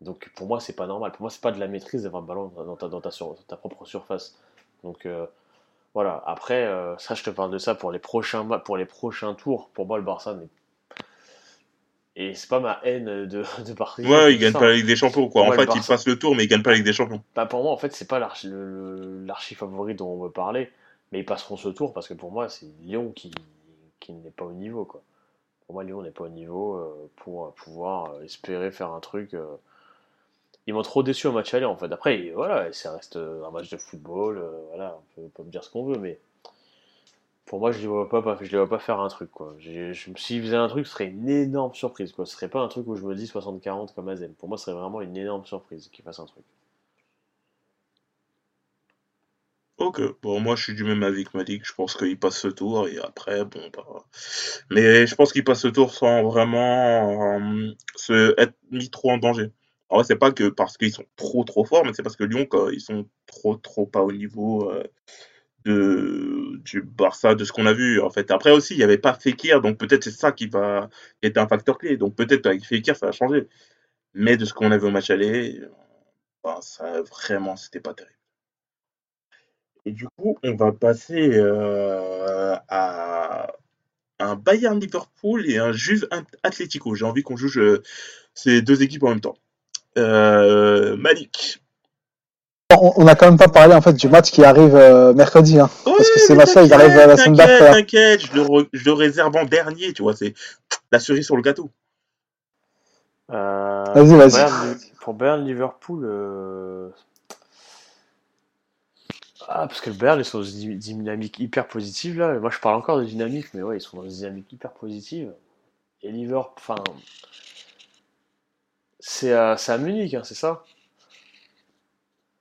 Donc pour moi, c'est pas normal. Pour moi, c'est pas de la maîtrise d'avoir le ballon dans ta, dans ta, sur- dans ta propre surface. Donc euh, voilà. Après, euh, ça, je te parle de ça pour les prochains, pour les prochains tours. Pour moi, le Barça n'est. Et c'est pas ma haine de, de Paris. Ouais, gagnent ça. pas la Ligue des Champions, quoi. Pour En moi, fait, ils Barça- passent le tour, mais ils gagnent pas la Ligue des Champions. Bah, pour moi, en fait, c'est pas l'archi, le- le- l'archi favori dont on veut parler, mais ils passeront ce tour parce que pour moi, c'est Lyon qui, qui n'est pas au niveau, quoi. Pour moi, Lyon n'est pas au niveau euh, pour pouvoir euh, espérer faire un truc. euh. Ils m'ont trop déçu au match aller, en fait. Après, voilà, ça reste un match de football, voilà, on peut, me dire ce qu'on veut, mais pour moi, je les vois pas, je les vois pas faire un truc, quoi. S'ils faisaient un truc, ce serait une énorme surprise, quoi. Ce serait pas un truc où je me dis 60-40 comme Azen. Pour moi, ce serait vraiment une énorme surprise qu'ils fassent un truc. Ok, bon, moi je suis du même avis que Malik. Je pense qu'il passe ce tour et après, bon, bah. Mais je pense qu'il passe ce tour sans vraiment euh, se être mis trop en danger. En vrai, c'est pas que parce qu'ils sont trop trop forts, mais c'est parce que Lyon, quoi, ils sont trop trop pas au niveau euh, de, du Barça, de ce qu'on a vu en fait. Après aussi, il n'y avait pas Fekir, donc peut-être c'est ça qui va était un facteur clé. Donc peut-être avec Fekir, ça va changer. Mais de ce qu'on a vu au match aller, ben, ça vraiment, c'était pas terrible. Et du coup, on va passer euh, à un Bayern Liverpool et un Juve Atlético. J'ai envie qu'on joue euh, ces deux équipes en même temps. Euh, Malik. On n'a quand même pas parlé en fait du match qui arrive mercredi, hein, parce que ces matchs-là ils arrivent la semaine d'après. Hein. T'inquiète, je, je, le réserve en dernier, tu vois, c'est la cerise sur le gâteau. vas-y, vas-y. Pour Bayern Liverpool, ah, parce que le Bayern, ils sont dans une dynamique hyper positive, là. Moi, je parle encore de dynamique, mais ouais, ils sont dans une dynamique hyper positive. Et Liverpool, enfin. C'est à, Munich, hein, c'est ça?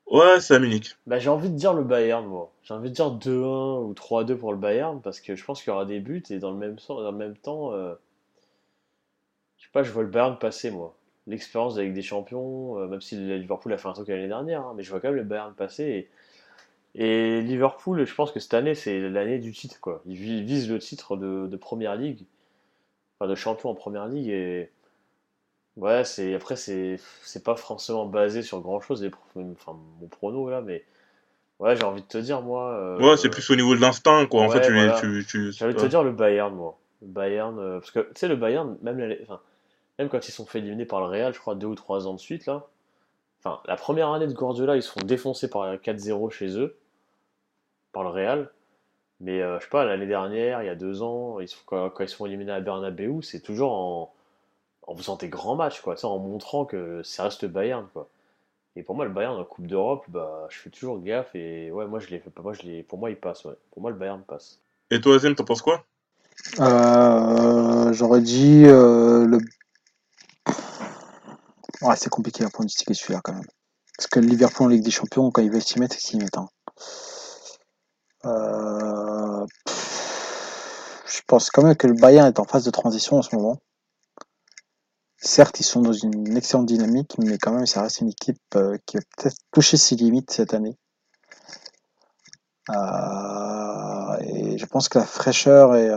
Ouais, c'est à Munich. Bah, j'ai envie de dire le Bayern, moi. J'ai envie de dire 2-1 ou 3-2 pour le Bayern, parce que je pense qu'il y aura des buts, et dans le même, dans le même temps, euh, je sais pas, je vois le Bayern passer, moi. L'expérience avec des champions, euh, même si Liverpool a fait un truc l'année dernière, hein, mais je vois quand même le Bayern passer. Et Liverpool, je pense que cette année, c'est l'année du titre. Quoi. Ils visent le titre de, de, Première Ligue, enfin de champion en Première Ligue. Et ouais, c'est après, c'est pas forcément basé sur grand chose, enfin, mon prono là, mais ouais, j'ai envie de te dire, moi. Euh, ouais, c'est plus au niveau de l'instinct, quoi. en fait, tu, tu, J'ai envie de te dire le Bayern, moi. Le Bayern, euh, parce que tu sais, le Bayern, même, enfin, même quand ils sont fait éliminer par le Real, je crois, deux ou trois ans de suite, là. Enfin, la première année de Guardiola, ils se font défoncer par 4-0 chez eux par le Real. Mais euh, je sais pas, l'année dernière, il y a deux ans, ils quand, ils se font éliminer à Bernabeu, c'est toujours en, en faisant des grands matchs, quoi, en montrant que ça reste Bayern. Quoi. Et pour moi, le Bayern en Coupe d'Europe, bah, je fais toujours gaffe. Et ouais, moi, je l'ai fait. Moi, je l'ai, pour moi, il passe. Ouais. Pour moi, le Bayern passe. Et toi, Azem, t'en penses quoi? Euh, J'aurais dit euh, le. Ouais, c'est compliqué à pronostiquer celui-là quand même. Parce que le Liverpool en Ligue des Champions, quand il veut s'y mettre, c'est s'y mettre. Hein. Euh, je pense quand même que le Bayern est en phase de transition en ce moment. Certes, ils sont dans une excellente dynamique, mais quand même, ça reste une équipe euh, qui a peut-être touché ses limites cette année. Euh, et je pense que la fraîcheur est.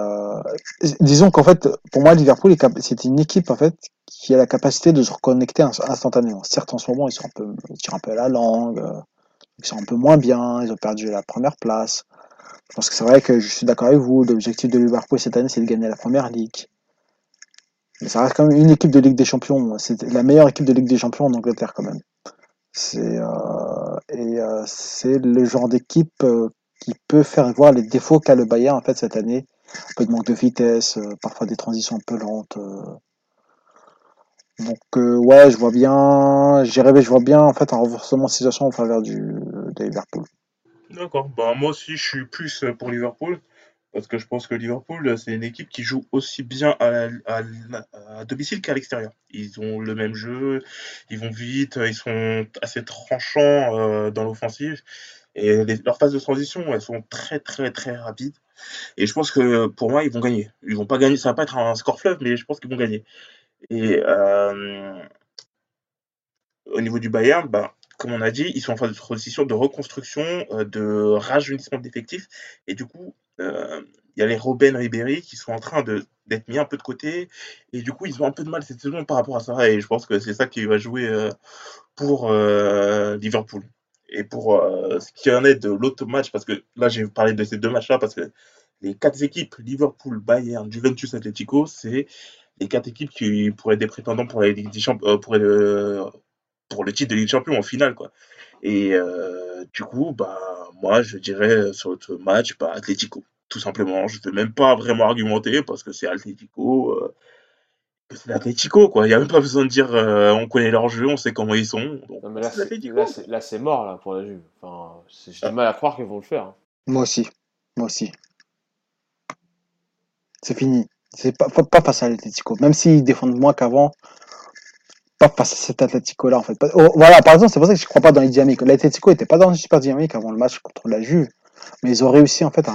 Disons qu'en fait, pour moi, Liverpool, c'est une équipe en fait qui a la capacité de se reconnecter instantanément. Certes, en ce moment, ils sont un peu, ils tirent un peu à la langue, ils sont un peu moins bien, ils ont perdu la première place. Parce que c'est vrai que je suis d'accord avec vous, l'objectif de Liverpool cette année, c'est de gagner la première ligue. Mais ça reste quand même une équipe de Ligue des Champions. C'est la meilleure équipe de Ligue des Champions en Angleterre quand même. C'est euh, et euh, c'est le genre d'équipe euh, qui peut faire voir les défauts qu'a le Bayern en fait cette année. Un peu de manque de vitesse, parfois des transitions un peu lentes. Donc ouais, je vois bien, j'ai rêvé, je vois bien en fait un renforcement de situation en faveur du de Liverpool. D'accord. Bah, moi aussi, je suis plus euh, pour Liverpool. Parce que je pense que Liverpool, euh, c'est une équipe qui joue aussi bien à, à, domicile qu'à l'extérieur. Ils ont le même jeu, ils vont vite, ils sont assez tranchants euh, dans l'offensive. Et leurs phases de transition, elles sont très très très rapides. Et je pense que pour moi, ils vont gagner. Ils vont pas gagner, ça va pas être un score fleuve, mais je pense qu'ils vont gagner. Et au niveau du Bayern, bah, comme on a dit, ils sont en phase de transition, de reconstruction, euh, de rajeunissement d'effectifs. Et du coup, euh, il y a les Robben Ribéry qui sont en train d'être mis un peu de côté. Et du coup, ils ont un peu de mal cette saison par rapport à ça. Et je pense que c'est ça qui va jouer euh, pour Liverpool. Et pour ce qui en est de l'autre match, parce que là, j'ai parlé de ces deux matchs-là, parce que les quatre équipes, Liverpool, Bayern, Juventus, Atletico, c'est les quatre équipes qui pourraient être des prétendants pour, la Ligue Champions, pour le titre de Ligue Champion en finale. Quoi. Et euh, du coup, bah, moi, je dirais sur ce match, bah, Atletico, tout simplement. Je ne vais même pas vraiment argumenter parce que c'est Atletico. Euh, c'est l'Atletico, quoi. Il n'y a même pas besoin de dire euh, on connaît leur jeu, on sait comment ils sont. là, c'est mort là, pour la Juve. Enfin, J'ai du mal à croire qu'ils vont le faire. Hein. Moi aussi. Moi aussi. C'est fini. C'est pas, pas, face à l'Atletico. Même s'ils défendent moins qu'avant, pas face à cet Atletico-là, en fait. Oh, voilà, par exemple, c'est pour ça que je crois pas dans les dynamiques. L'Atletico était pas dans une super dynamique avant le match contre la Juve, mais ils ont réussi, en fait, à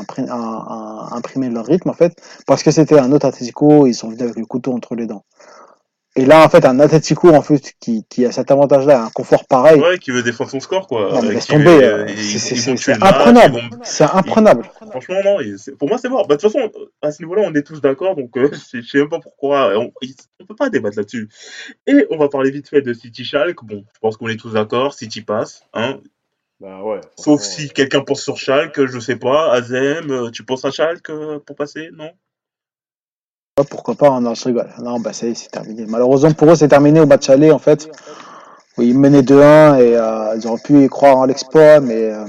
imprimer leur rythme, en fait, parce que c'était un autre Atletico, ils sont venus avec le couteau entre les dents. Et là, en fait, un Atletico, en fait, qui, qui a cet avantage-là, un confort pareil, Ouais, qui veut défendre son score, quoi. non, mais Euh, laisse tomber, euh, c'est- vont imprenable, c'est imprenable. Franchement, non, pour moi, c'est mort. Bah, de toute façon, à ce niveau-là, on est tous d'accord, donc euh, *laughs* je sais même pas pourquoi. On, il- on peut pas débattre là-dessus. Et on va parler vite fait de City Schalke. Bon, je pense qu'on est tous d'accord. City passe, hein. Bah ouais. Sauf si euh, quelqu'un pense sur Schalke, je sais pas. Azem, euh, tu penses à Schalke euh, pour passer Non? Pourquoi pas, non, je rigole. Non, bah ça y est, c'est terminé. Malheureusement pour eux, c'est terminé au match aller, en fait. Où ils menaient 2-1 et euh, ils auraient pu y croire en l'exploit, mais euh,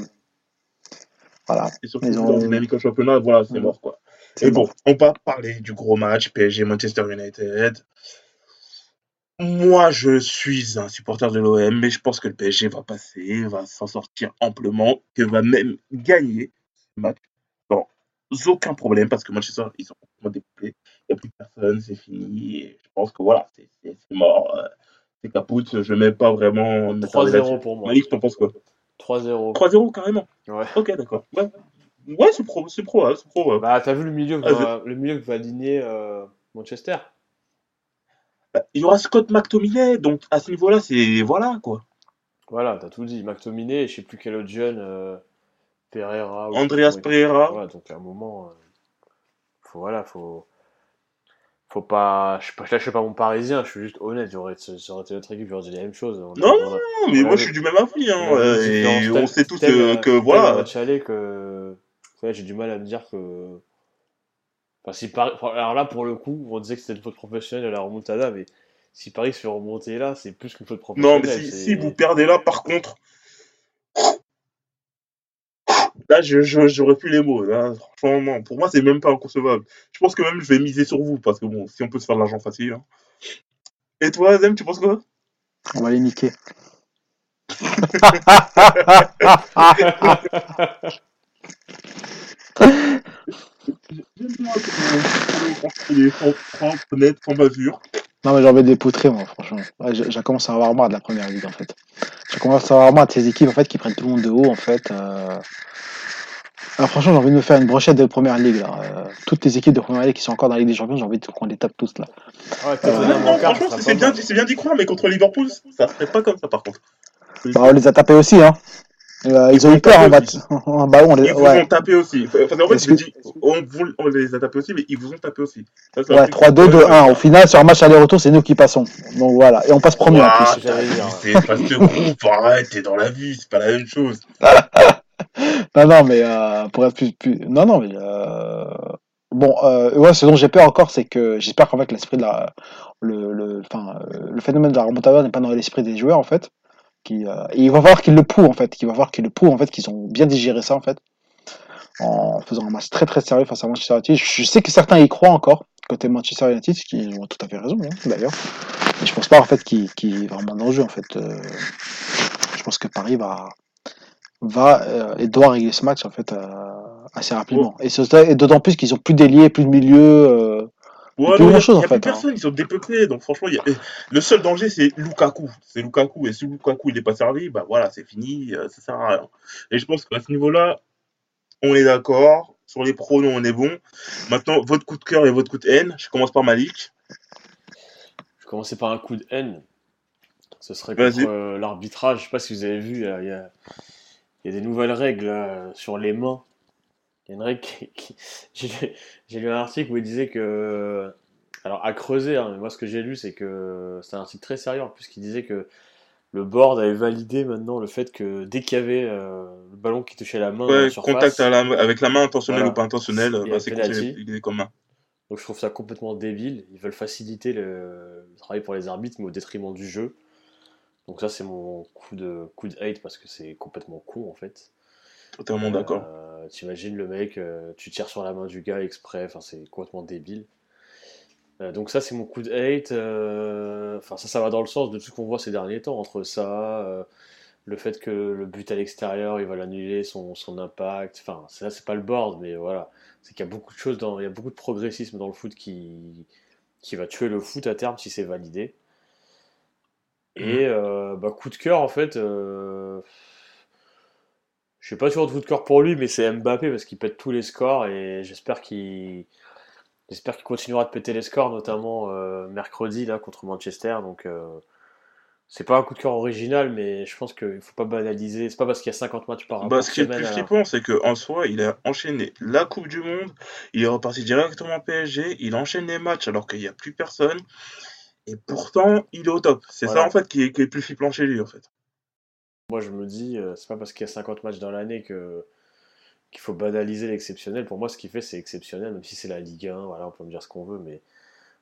voilà, Et surtout, Ils ont- dynamique au championnat, voilà, c'est mort, quoi. Et bon. on va parler du gros match PSG Manchester United. Moi, je suis un supporter de l'OM, mais je pense que le PSG va passer, va s'en sortir amplement, que va même gagner ce match sans aucun problème, parce que Manchester, ils sont complètement. Il n'y a plus personne, c'est fini. Et je pense que voilà, c'est mort. euh, C'est capoute. Je ne mets pas vraiment. m'attarder 3-0 là-dessus. pour moi. Malik, t'en penses quoi? 3-0. 3-0 carrément. Ouais. Ok, d'accord. Ouais, ouais c'est pro, c'est c'est probable. Bah, t'as vu le milieu que Ah, va, le milieu que va aligner euh, Manchester? Bah, Il y aura Scott McTominay, donc à ce niveau-là, c'est voilà quoi. Voilà, t'as tout dit. McTominay, je sais plus quel autre jeune, euh, Pereira. ou- Andreas. Pereira. Voilà, donc à un moment, euh, faut, voilà, faut, faut pas, je, là, je suis pas mon parisien, je suis juste honnête, j'aurais, ça aurait été notre équipe, j'aurais dit la même chose. On- Non, a- Non, mais moi je suis du même avis, hein, on euh, et sait tous euh, que telle voilà. match aller que ouais, j'ai du mal à me dire que. Enfin, si Paris... Alors là, pour le coup, on disait que c'était une faute professionnelle à la remontada, mais si Paris se fait remonter là, c'est plus qu'une faute Non, professionnelle. mais si, c'est- si vous perdez là, par contre, là je je- j'aurais plus les mots. Là, franchement, non. pour moi c'est même pas inconcevable. Je pense que même je vais miser sur vous parce que bon, si on peut se faire de l'argent facile. hein. Et toi, Zem, tu penses quoi? On va les niquer. J'aime bien comment il est sans. Non, mais j'ai envie de les poutrer, moi, franchement. Ouais, je commence à avoir marre de la première ligue, en fait. Je commence à avoir marre de ces équipes, en fait, qui prennent tout le monde de haut, en fait. euh. Alors, franchement, j'ai envie de me faire une brochette de première ligue, là. Euh, toutes les équipes de première ligue qui sont encore dans la Ligue des Champions, j'ai envie de- qu'on les tape tous, là. Ouais, Euh, Non, franchement, bien, c'est bien d'y croire, mais contre Liverpool, ça serait pas comme ça par contre. Bah, on les a tapés aussi, hein. Euh, ils ont eu peur en *laughs* on les... Ils vous Ouais, ont tapé aussi. Enfin, en fait, je que- dis, on, vous- on les a tapés aussi, mais ils vous ont tapé aussi. Ça, c'est un ouais truc- 3-2, 2-1. Au final, sur un match aller-retour, c'est nous qui passons. Donc voilà. Et on passe premier en plus. C'est parce que groupe, arrête, t'es dans la vie, c'est pas la même chose. *laughs* Non, non, mais euh, pour être plus, plus... Non, non, mais... Euh... Bon, euh, ouais, ce dont j'ai peur encore, c'est que j'espère qu'en fait l'esprit de la... Le, le, enfin, euh, le phénomène de la remontada n'est pas dans l'esprit des joueurs, en fait. Qui, euh, Et il va falloir qu'ils le prouvent, en fait. Il va falloir qu'ils le prouvent, en fait, qu'ils ont bien digéré ça, en fait. En faisant un match très, très sérieux face à Manchester United. Je sais que certains y croient encore, côté Manchester United, ce qui ont tout à fait raison, hein, d'ailleurs. Mais je pense pas, en fait, qu'il qu'il va vraiment en jeu, en fait. Euh, Je pense que Paris va va euh, et doit régler ce match en fait assez rapidement. Et, et d'autant plus qu'ils ont plus d'ailier, plus de milieu. Euh, Ouais, il y a, grand-chose, il y a en plus fait, personne, ils sont dépeuplés, donc franchement, il y a- le seul danger, c'est Lukaku. C'est Lukaku, et si Lukaku, il n'est pas servi, bah voilà, c'est fini, euh, ça sert à rien. Et je pense qu'à ce niveau-là, on est d'accord, sur les pronos, on est bon. Maintenant, votre coup de cœur et votre coup de haine, je commence par Malik. Je commençais par un coup de haine. Ce serait contre euh, l'arbitrage. Je sais pas si vous avez vu, il y a, il y a- il y a des nouvelles règles sur les mains. Il y a une règle qui. qui- *laughs* J'ai lu- j'ai lu un article où il disait que. Alors, à creuser, hein, mais moi ce que j'ai lu, c'est que. C'est un article très sérieux en plus qui disait que le board avait validé maintenant le fait que dès qu'il y avait euh, le ballon qui touchait la main Ouais, surface, contact à la- avec la main intentionnelle Voilà. ou pas intentionnelle, y a bah, c'est considéré comme main. Donc je trouve ça complètement débile. Ils veulent faciliter le, le travail pour les arbitres, mais au détriment du jeu. Donc ça c'est mon coup de coup de hate parce que c'est complètement con en fait. Totalement d'accord. Euh, T'imagines le mec, euh, tu tires sur la main du gars exprès, enfin c'est complètement débile. Euh, donc ça c'est mon coup de hate. euh, Enfin ça ça va dans le sens de tout ce qu'on voit ces derniers temps entre ça, euh, le fait que le but à l'extérieur il va l'annuler son, son impact. Enfin ça c'est pas le board mais voilà, c'est qu'il y a beaucoup de choses dans, il y a beaucoup de progressisme dans le foot qui qui va tuer le foot à terme si c'est validé. Et euh, bah, coup de cœur, en fait, euh, je sais pas toujours de coup de cœur pour lui, mais c'est Mbappé parce qu'il pète tous les scores et j'espère qu'il j'espère qu'il continuera de péter les scores, notamment euh, mercredi là contre Manchester. Donc euh, c'est pas un coup de cœur original, mais je pense qu'il faut pas banaliser. C'est pas parce qu'il y a 50 matchs par, Bah, par ce qui est le plus flippant, c'est qu'en soi, il a enchaîné la Coupe du Monde, il est reparti directement PSG, il enchaîne les matchs alors qu'il n'y a plus personne, et pourtant, il est au top. C'est ça, en fait, qui est, qui est le plus flippant chez lui, en fait. Moi, je me dis, euh, c'est pas parce qu'il y a 50 matchs dans l'année que qu'il faut banaliser l'exceptionnel. Pour moi, ce qu'il fait, c'est exceptionnel, même si c'est la Ligue 1. Voilà, on peut me dire ce qu'on veut, mais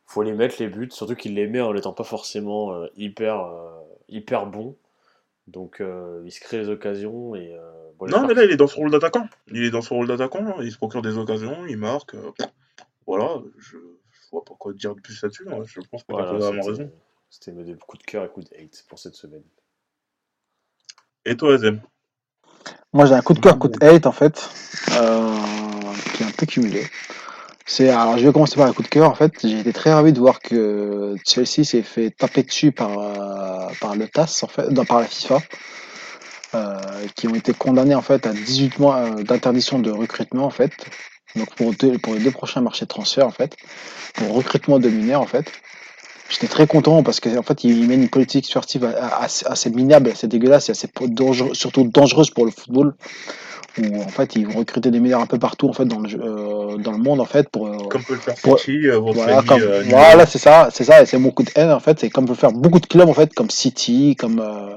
faut les mettre les buts, surtout qu'il les met en n'étant pas forcément euh, hyper euh, hyper bon. Donc, euh, il se crée les occasions et bon, Non, mais là, il est dans son rôle d'attaquant. Il est dans son rôle d'attaquant, hein. il se procure des occasions, il marque. voilà, je, je vois pas quoi dire de plus là-dessus. hein. Je pense que voilà, t'as raison. c'était mes coups de cœur et coups de hate pour cette semaine. Et toi, Azem Moi, j'ai un coup de cœur, coup de hate, en fait, euh, qui est un peu cumulé. C'est, alors, je vais commencer par le coup de cœur. En fait, j'ai été très ravi de voir que Chelsea s'est fait taper dessus par, euh, par le TAS, en fait, par la FIFA, euh, qui ont été condamnés, en fait, à 18 mois d'interdiction de recrutement, en fait. Donc, pour, pour les deux prochains marchés de transfert, en fait, pour recrutement de mineurs, en fait. J'étais très content parce qu'en fait, ils mènent une politique sportive assez, minable, assez dégueulasse et assez surtout dangereuse pour le football. Où en fait, ils vont recruter des mineurs un peu partout en fait dans le, euh, dans le monde en fait pour euh, Comme peut le faire Ouais. City, euh, votre voilà, ami, comme- euh, voilà, c'est ça, c'est ça, et c'est mon coup de haine en fait. C'est comme peut faire beaucoup de clubs en fait, comme City, comme euh,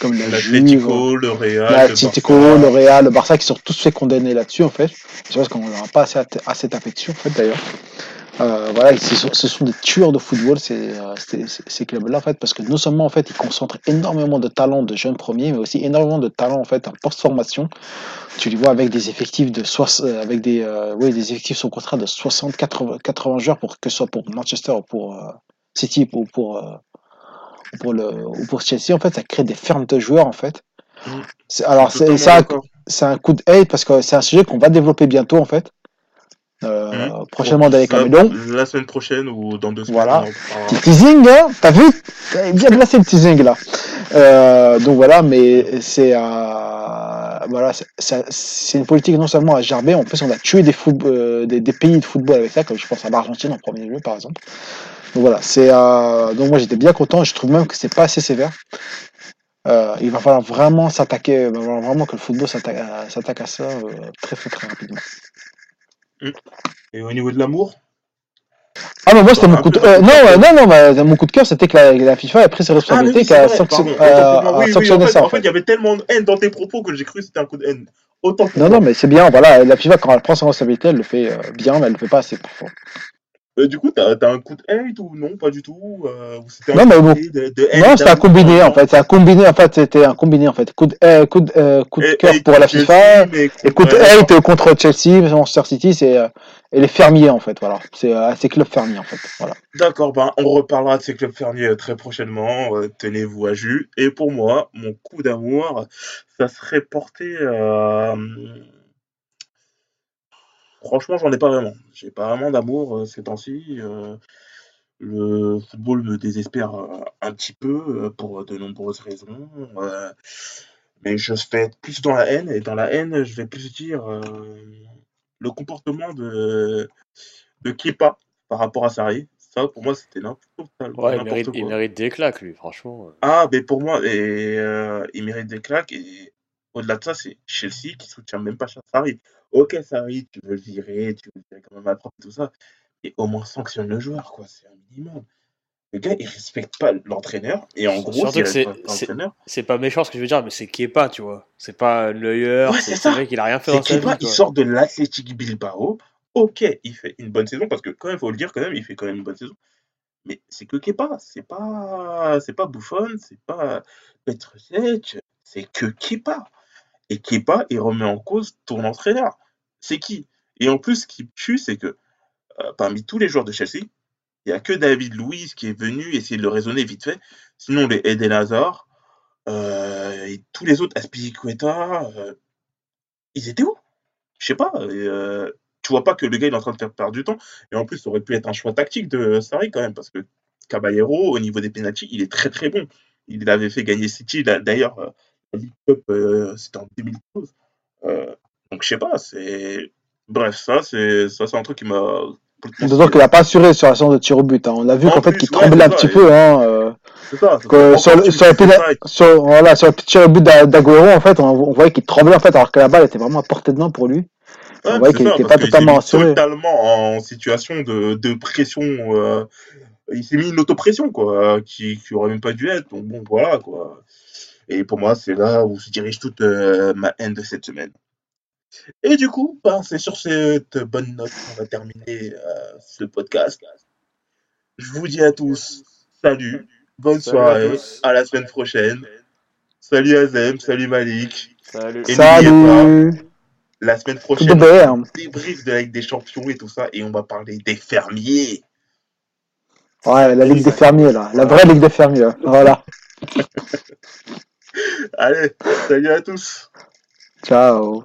comme la Juve, le Real, le le Real, le Barça qui sont tous fait condamner là-dessus en fait. Je pense qu'on n'aura pas assez, assez tapé dessus en fait d'ailleurs. Euh, voilà, ce sont, ce sont des tueurs de football ces, euh, ces, clubs-là en fait, parce que non seulement en fait ils concentrent énormément de talents de jeunes premiers, mais aussi énormément de talents en fait en post-formation. Tu les vois avec des effectifs de soix- euh, avec des, euh, oui, des effectifs sous contrat de 60, 80, 80 joueurs pour que ce soit pour Manchester ou pour euh, City ou pour ou pour le ou pour Chelsea en fait, ça crée des fermes de joueurs en fait. Mm. C'est- Alors c'est ça c'est un coup de hate parce que c'est un sujet qu'on va développer bientôt en fait. Euh, Mhm. Prochainement dans les Ça, Caméléons. La semaine prochaine ou dans deux semaines. Voilà. reparlera. Petit teasing, hein T'as vu? Bien placé le teasing là. Euh, donc voilà, mais c'est euh, voilà, c'est- une politique non seulement à gerber, en plus on a tué des, foot- euh, des, des pays de football avec ça, comme je pense à l'Argentine en premier lieu par exemple. Donc voilà, c'est euh, donc moi j'étais bien content. Je trouve même que c'est pas assez sévère. Euh, il va falloir vraiment s'attaquer, vraiment que le football s'attaque à, à ça euh, très très rapidement. Et au niveau de l'amour? Ah non, moi c'était Bah, mon coup de euh, non, euh, sens non, non, mais mon coup de cœur c'était que la, la FIFA a pris ses Ah, mais responsabilités, oui, qu'elle a sanction- pardon, euh, Oui, oui, en sanctionné fait, ça en fait, il y avait tellement de haine dans tes propos que j'ai cru que c'était un coup de haine. Autant Non, non, mais c'est bien, voilà, la FIFA, quand elle prend ses responsabilités, elle le fait euh, bien, mais elle le fait pas assez parfois. Euh, du coup, t'as as un coup de hate ou non Pas du tout euh, un Non, mais bon. de, de haine, Non, c'était un combiné, en non fait, c'est un combiné, en fait, c'était un combiné, en fait. Coup de, euh, coup de, euh, coup de Et- cœur pour la FIFA, et coup de hate contre Chelsea, Manchester City, c'est, euh, et les fermiers, en fait, voilà. C'est, euh, c'est club fermier, en fait, voilà. D'accord, ben, on reparlera de ces clubs fermiers euh, très prochainement. euh, Tenez-vous à jus. Et pour moi, mon coup d'amour, ça serait porté. euh, Franchement, j'en ai pas vraiment. J'ai pas vraiment d'amour euh, ces temps-ci. euh, Le football me désespère euh, un petit peu pour de nombreuses raisons. Mais je vais être plus dans la haine. Et dans la haine, je vais plus dire le comportement de, de Kepa par rapport à Sarri. Ça, pour moi, c'était n'importe Ouais, il mérite, il quoi. mérite des claques, lui, franchement. Ah, mais pour moi, et, il mérite des claques. Et au-delà de ça, c'est Chelsea qui soutient même pas Sarri. Ok, Sarri, tu veux le virer, tu veux le virer quand même à propre et tout ça. Et au moins sanctionne le joueur, quoi. C'est un minimum. Le gars, il respecte pas l'entraîneur. Et en gros, c'est- pas méchant ce que je veux dire, mais c'est Kepa, tu vois. C'est pas Ouais, c'est c'est c'est ça. le mec, il a rien fait c'est dans sa vie, Kepa, il sort de l'Athletic Bilbao. Ok, il fait une bonne saison, parce que quand même, faut le dire, quand même, il fait quand même une bonne saison. Mais c'est que Kepa, c'est pas, c'est pas Buffon, c'est pas Petrovic, c'est que Kepa. Et Kepa, il remet en cause ton entraîneur. C'est qui? Et en plus, ce qui tue, c'est que euh, parmi tous les joueurs de Chelsea, il n'y a que David Luiz qui est venu essayer de le raisonner vite fait. Sinon, les Eden Hazard, euh, et tous les autres, Aspilicueta, euh, ils étaient où? Je sais pas. et, euh, tu vois pas que le gars il est en train de faire perdre du temps. Et en plus, ça aurait pu être un choix tactique de Sarri quand même, parce que Caballero, au niveau des pénaltys, il est très très bon. il avait fait gagner City. D'ailleurs, la League Cup, c'était en 2012. Euh, donc, je sais pas, c'est. Bref, ça, c'est ça, c'est un truc qui m'a. D'autant qu'il n'a pas assuré sur la séance de tir au but. hein. On a vu En qu'en fait qu'il tremblait un ça, petit et- peu. Hein, euh, C'est ça. que sur, le- sur, sur, voilà, sur petit tir au but d'A- d'Aguero, en fait, on, on voyait qu'il tremblait en fait, alors que la balle était vraiment à portée de main pour lui. Ouais, on voyait qu'il n'était pas totalement assuré. totalement en situation de, de pression. euh, il s'est mis une autopression, quoi, qui, qui aurait même pas dû être. Donc bon, voilà, quoi. Et pour moi, c'est là où se dirige toute euh, ma haine de cette semaine. Et du coup, ben, c'est sur cette bonne note qu'on va terminer euh, ce podcast. Je vous dis à tous, salut, bonne Salut soirée, à la semaine prochaine. Salut Azem, salut Malik. Salut. Et Salut La semaine Tout prochaine, bien. débrief de la Ligue des Champions et tout ça, et on va parler des fermiers. Ouais, la Ligue des fermiers, là. La vraie Ligue des fermiers, là. Voilà. *laughs* Allez, salut à tous. Ciao.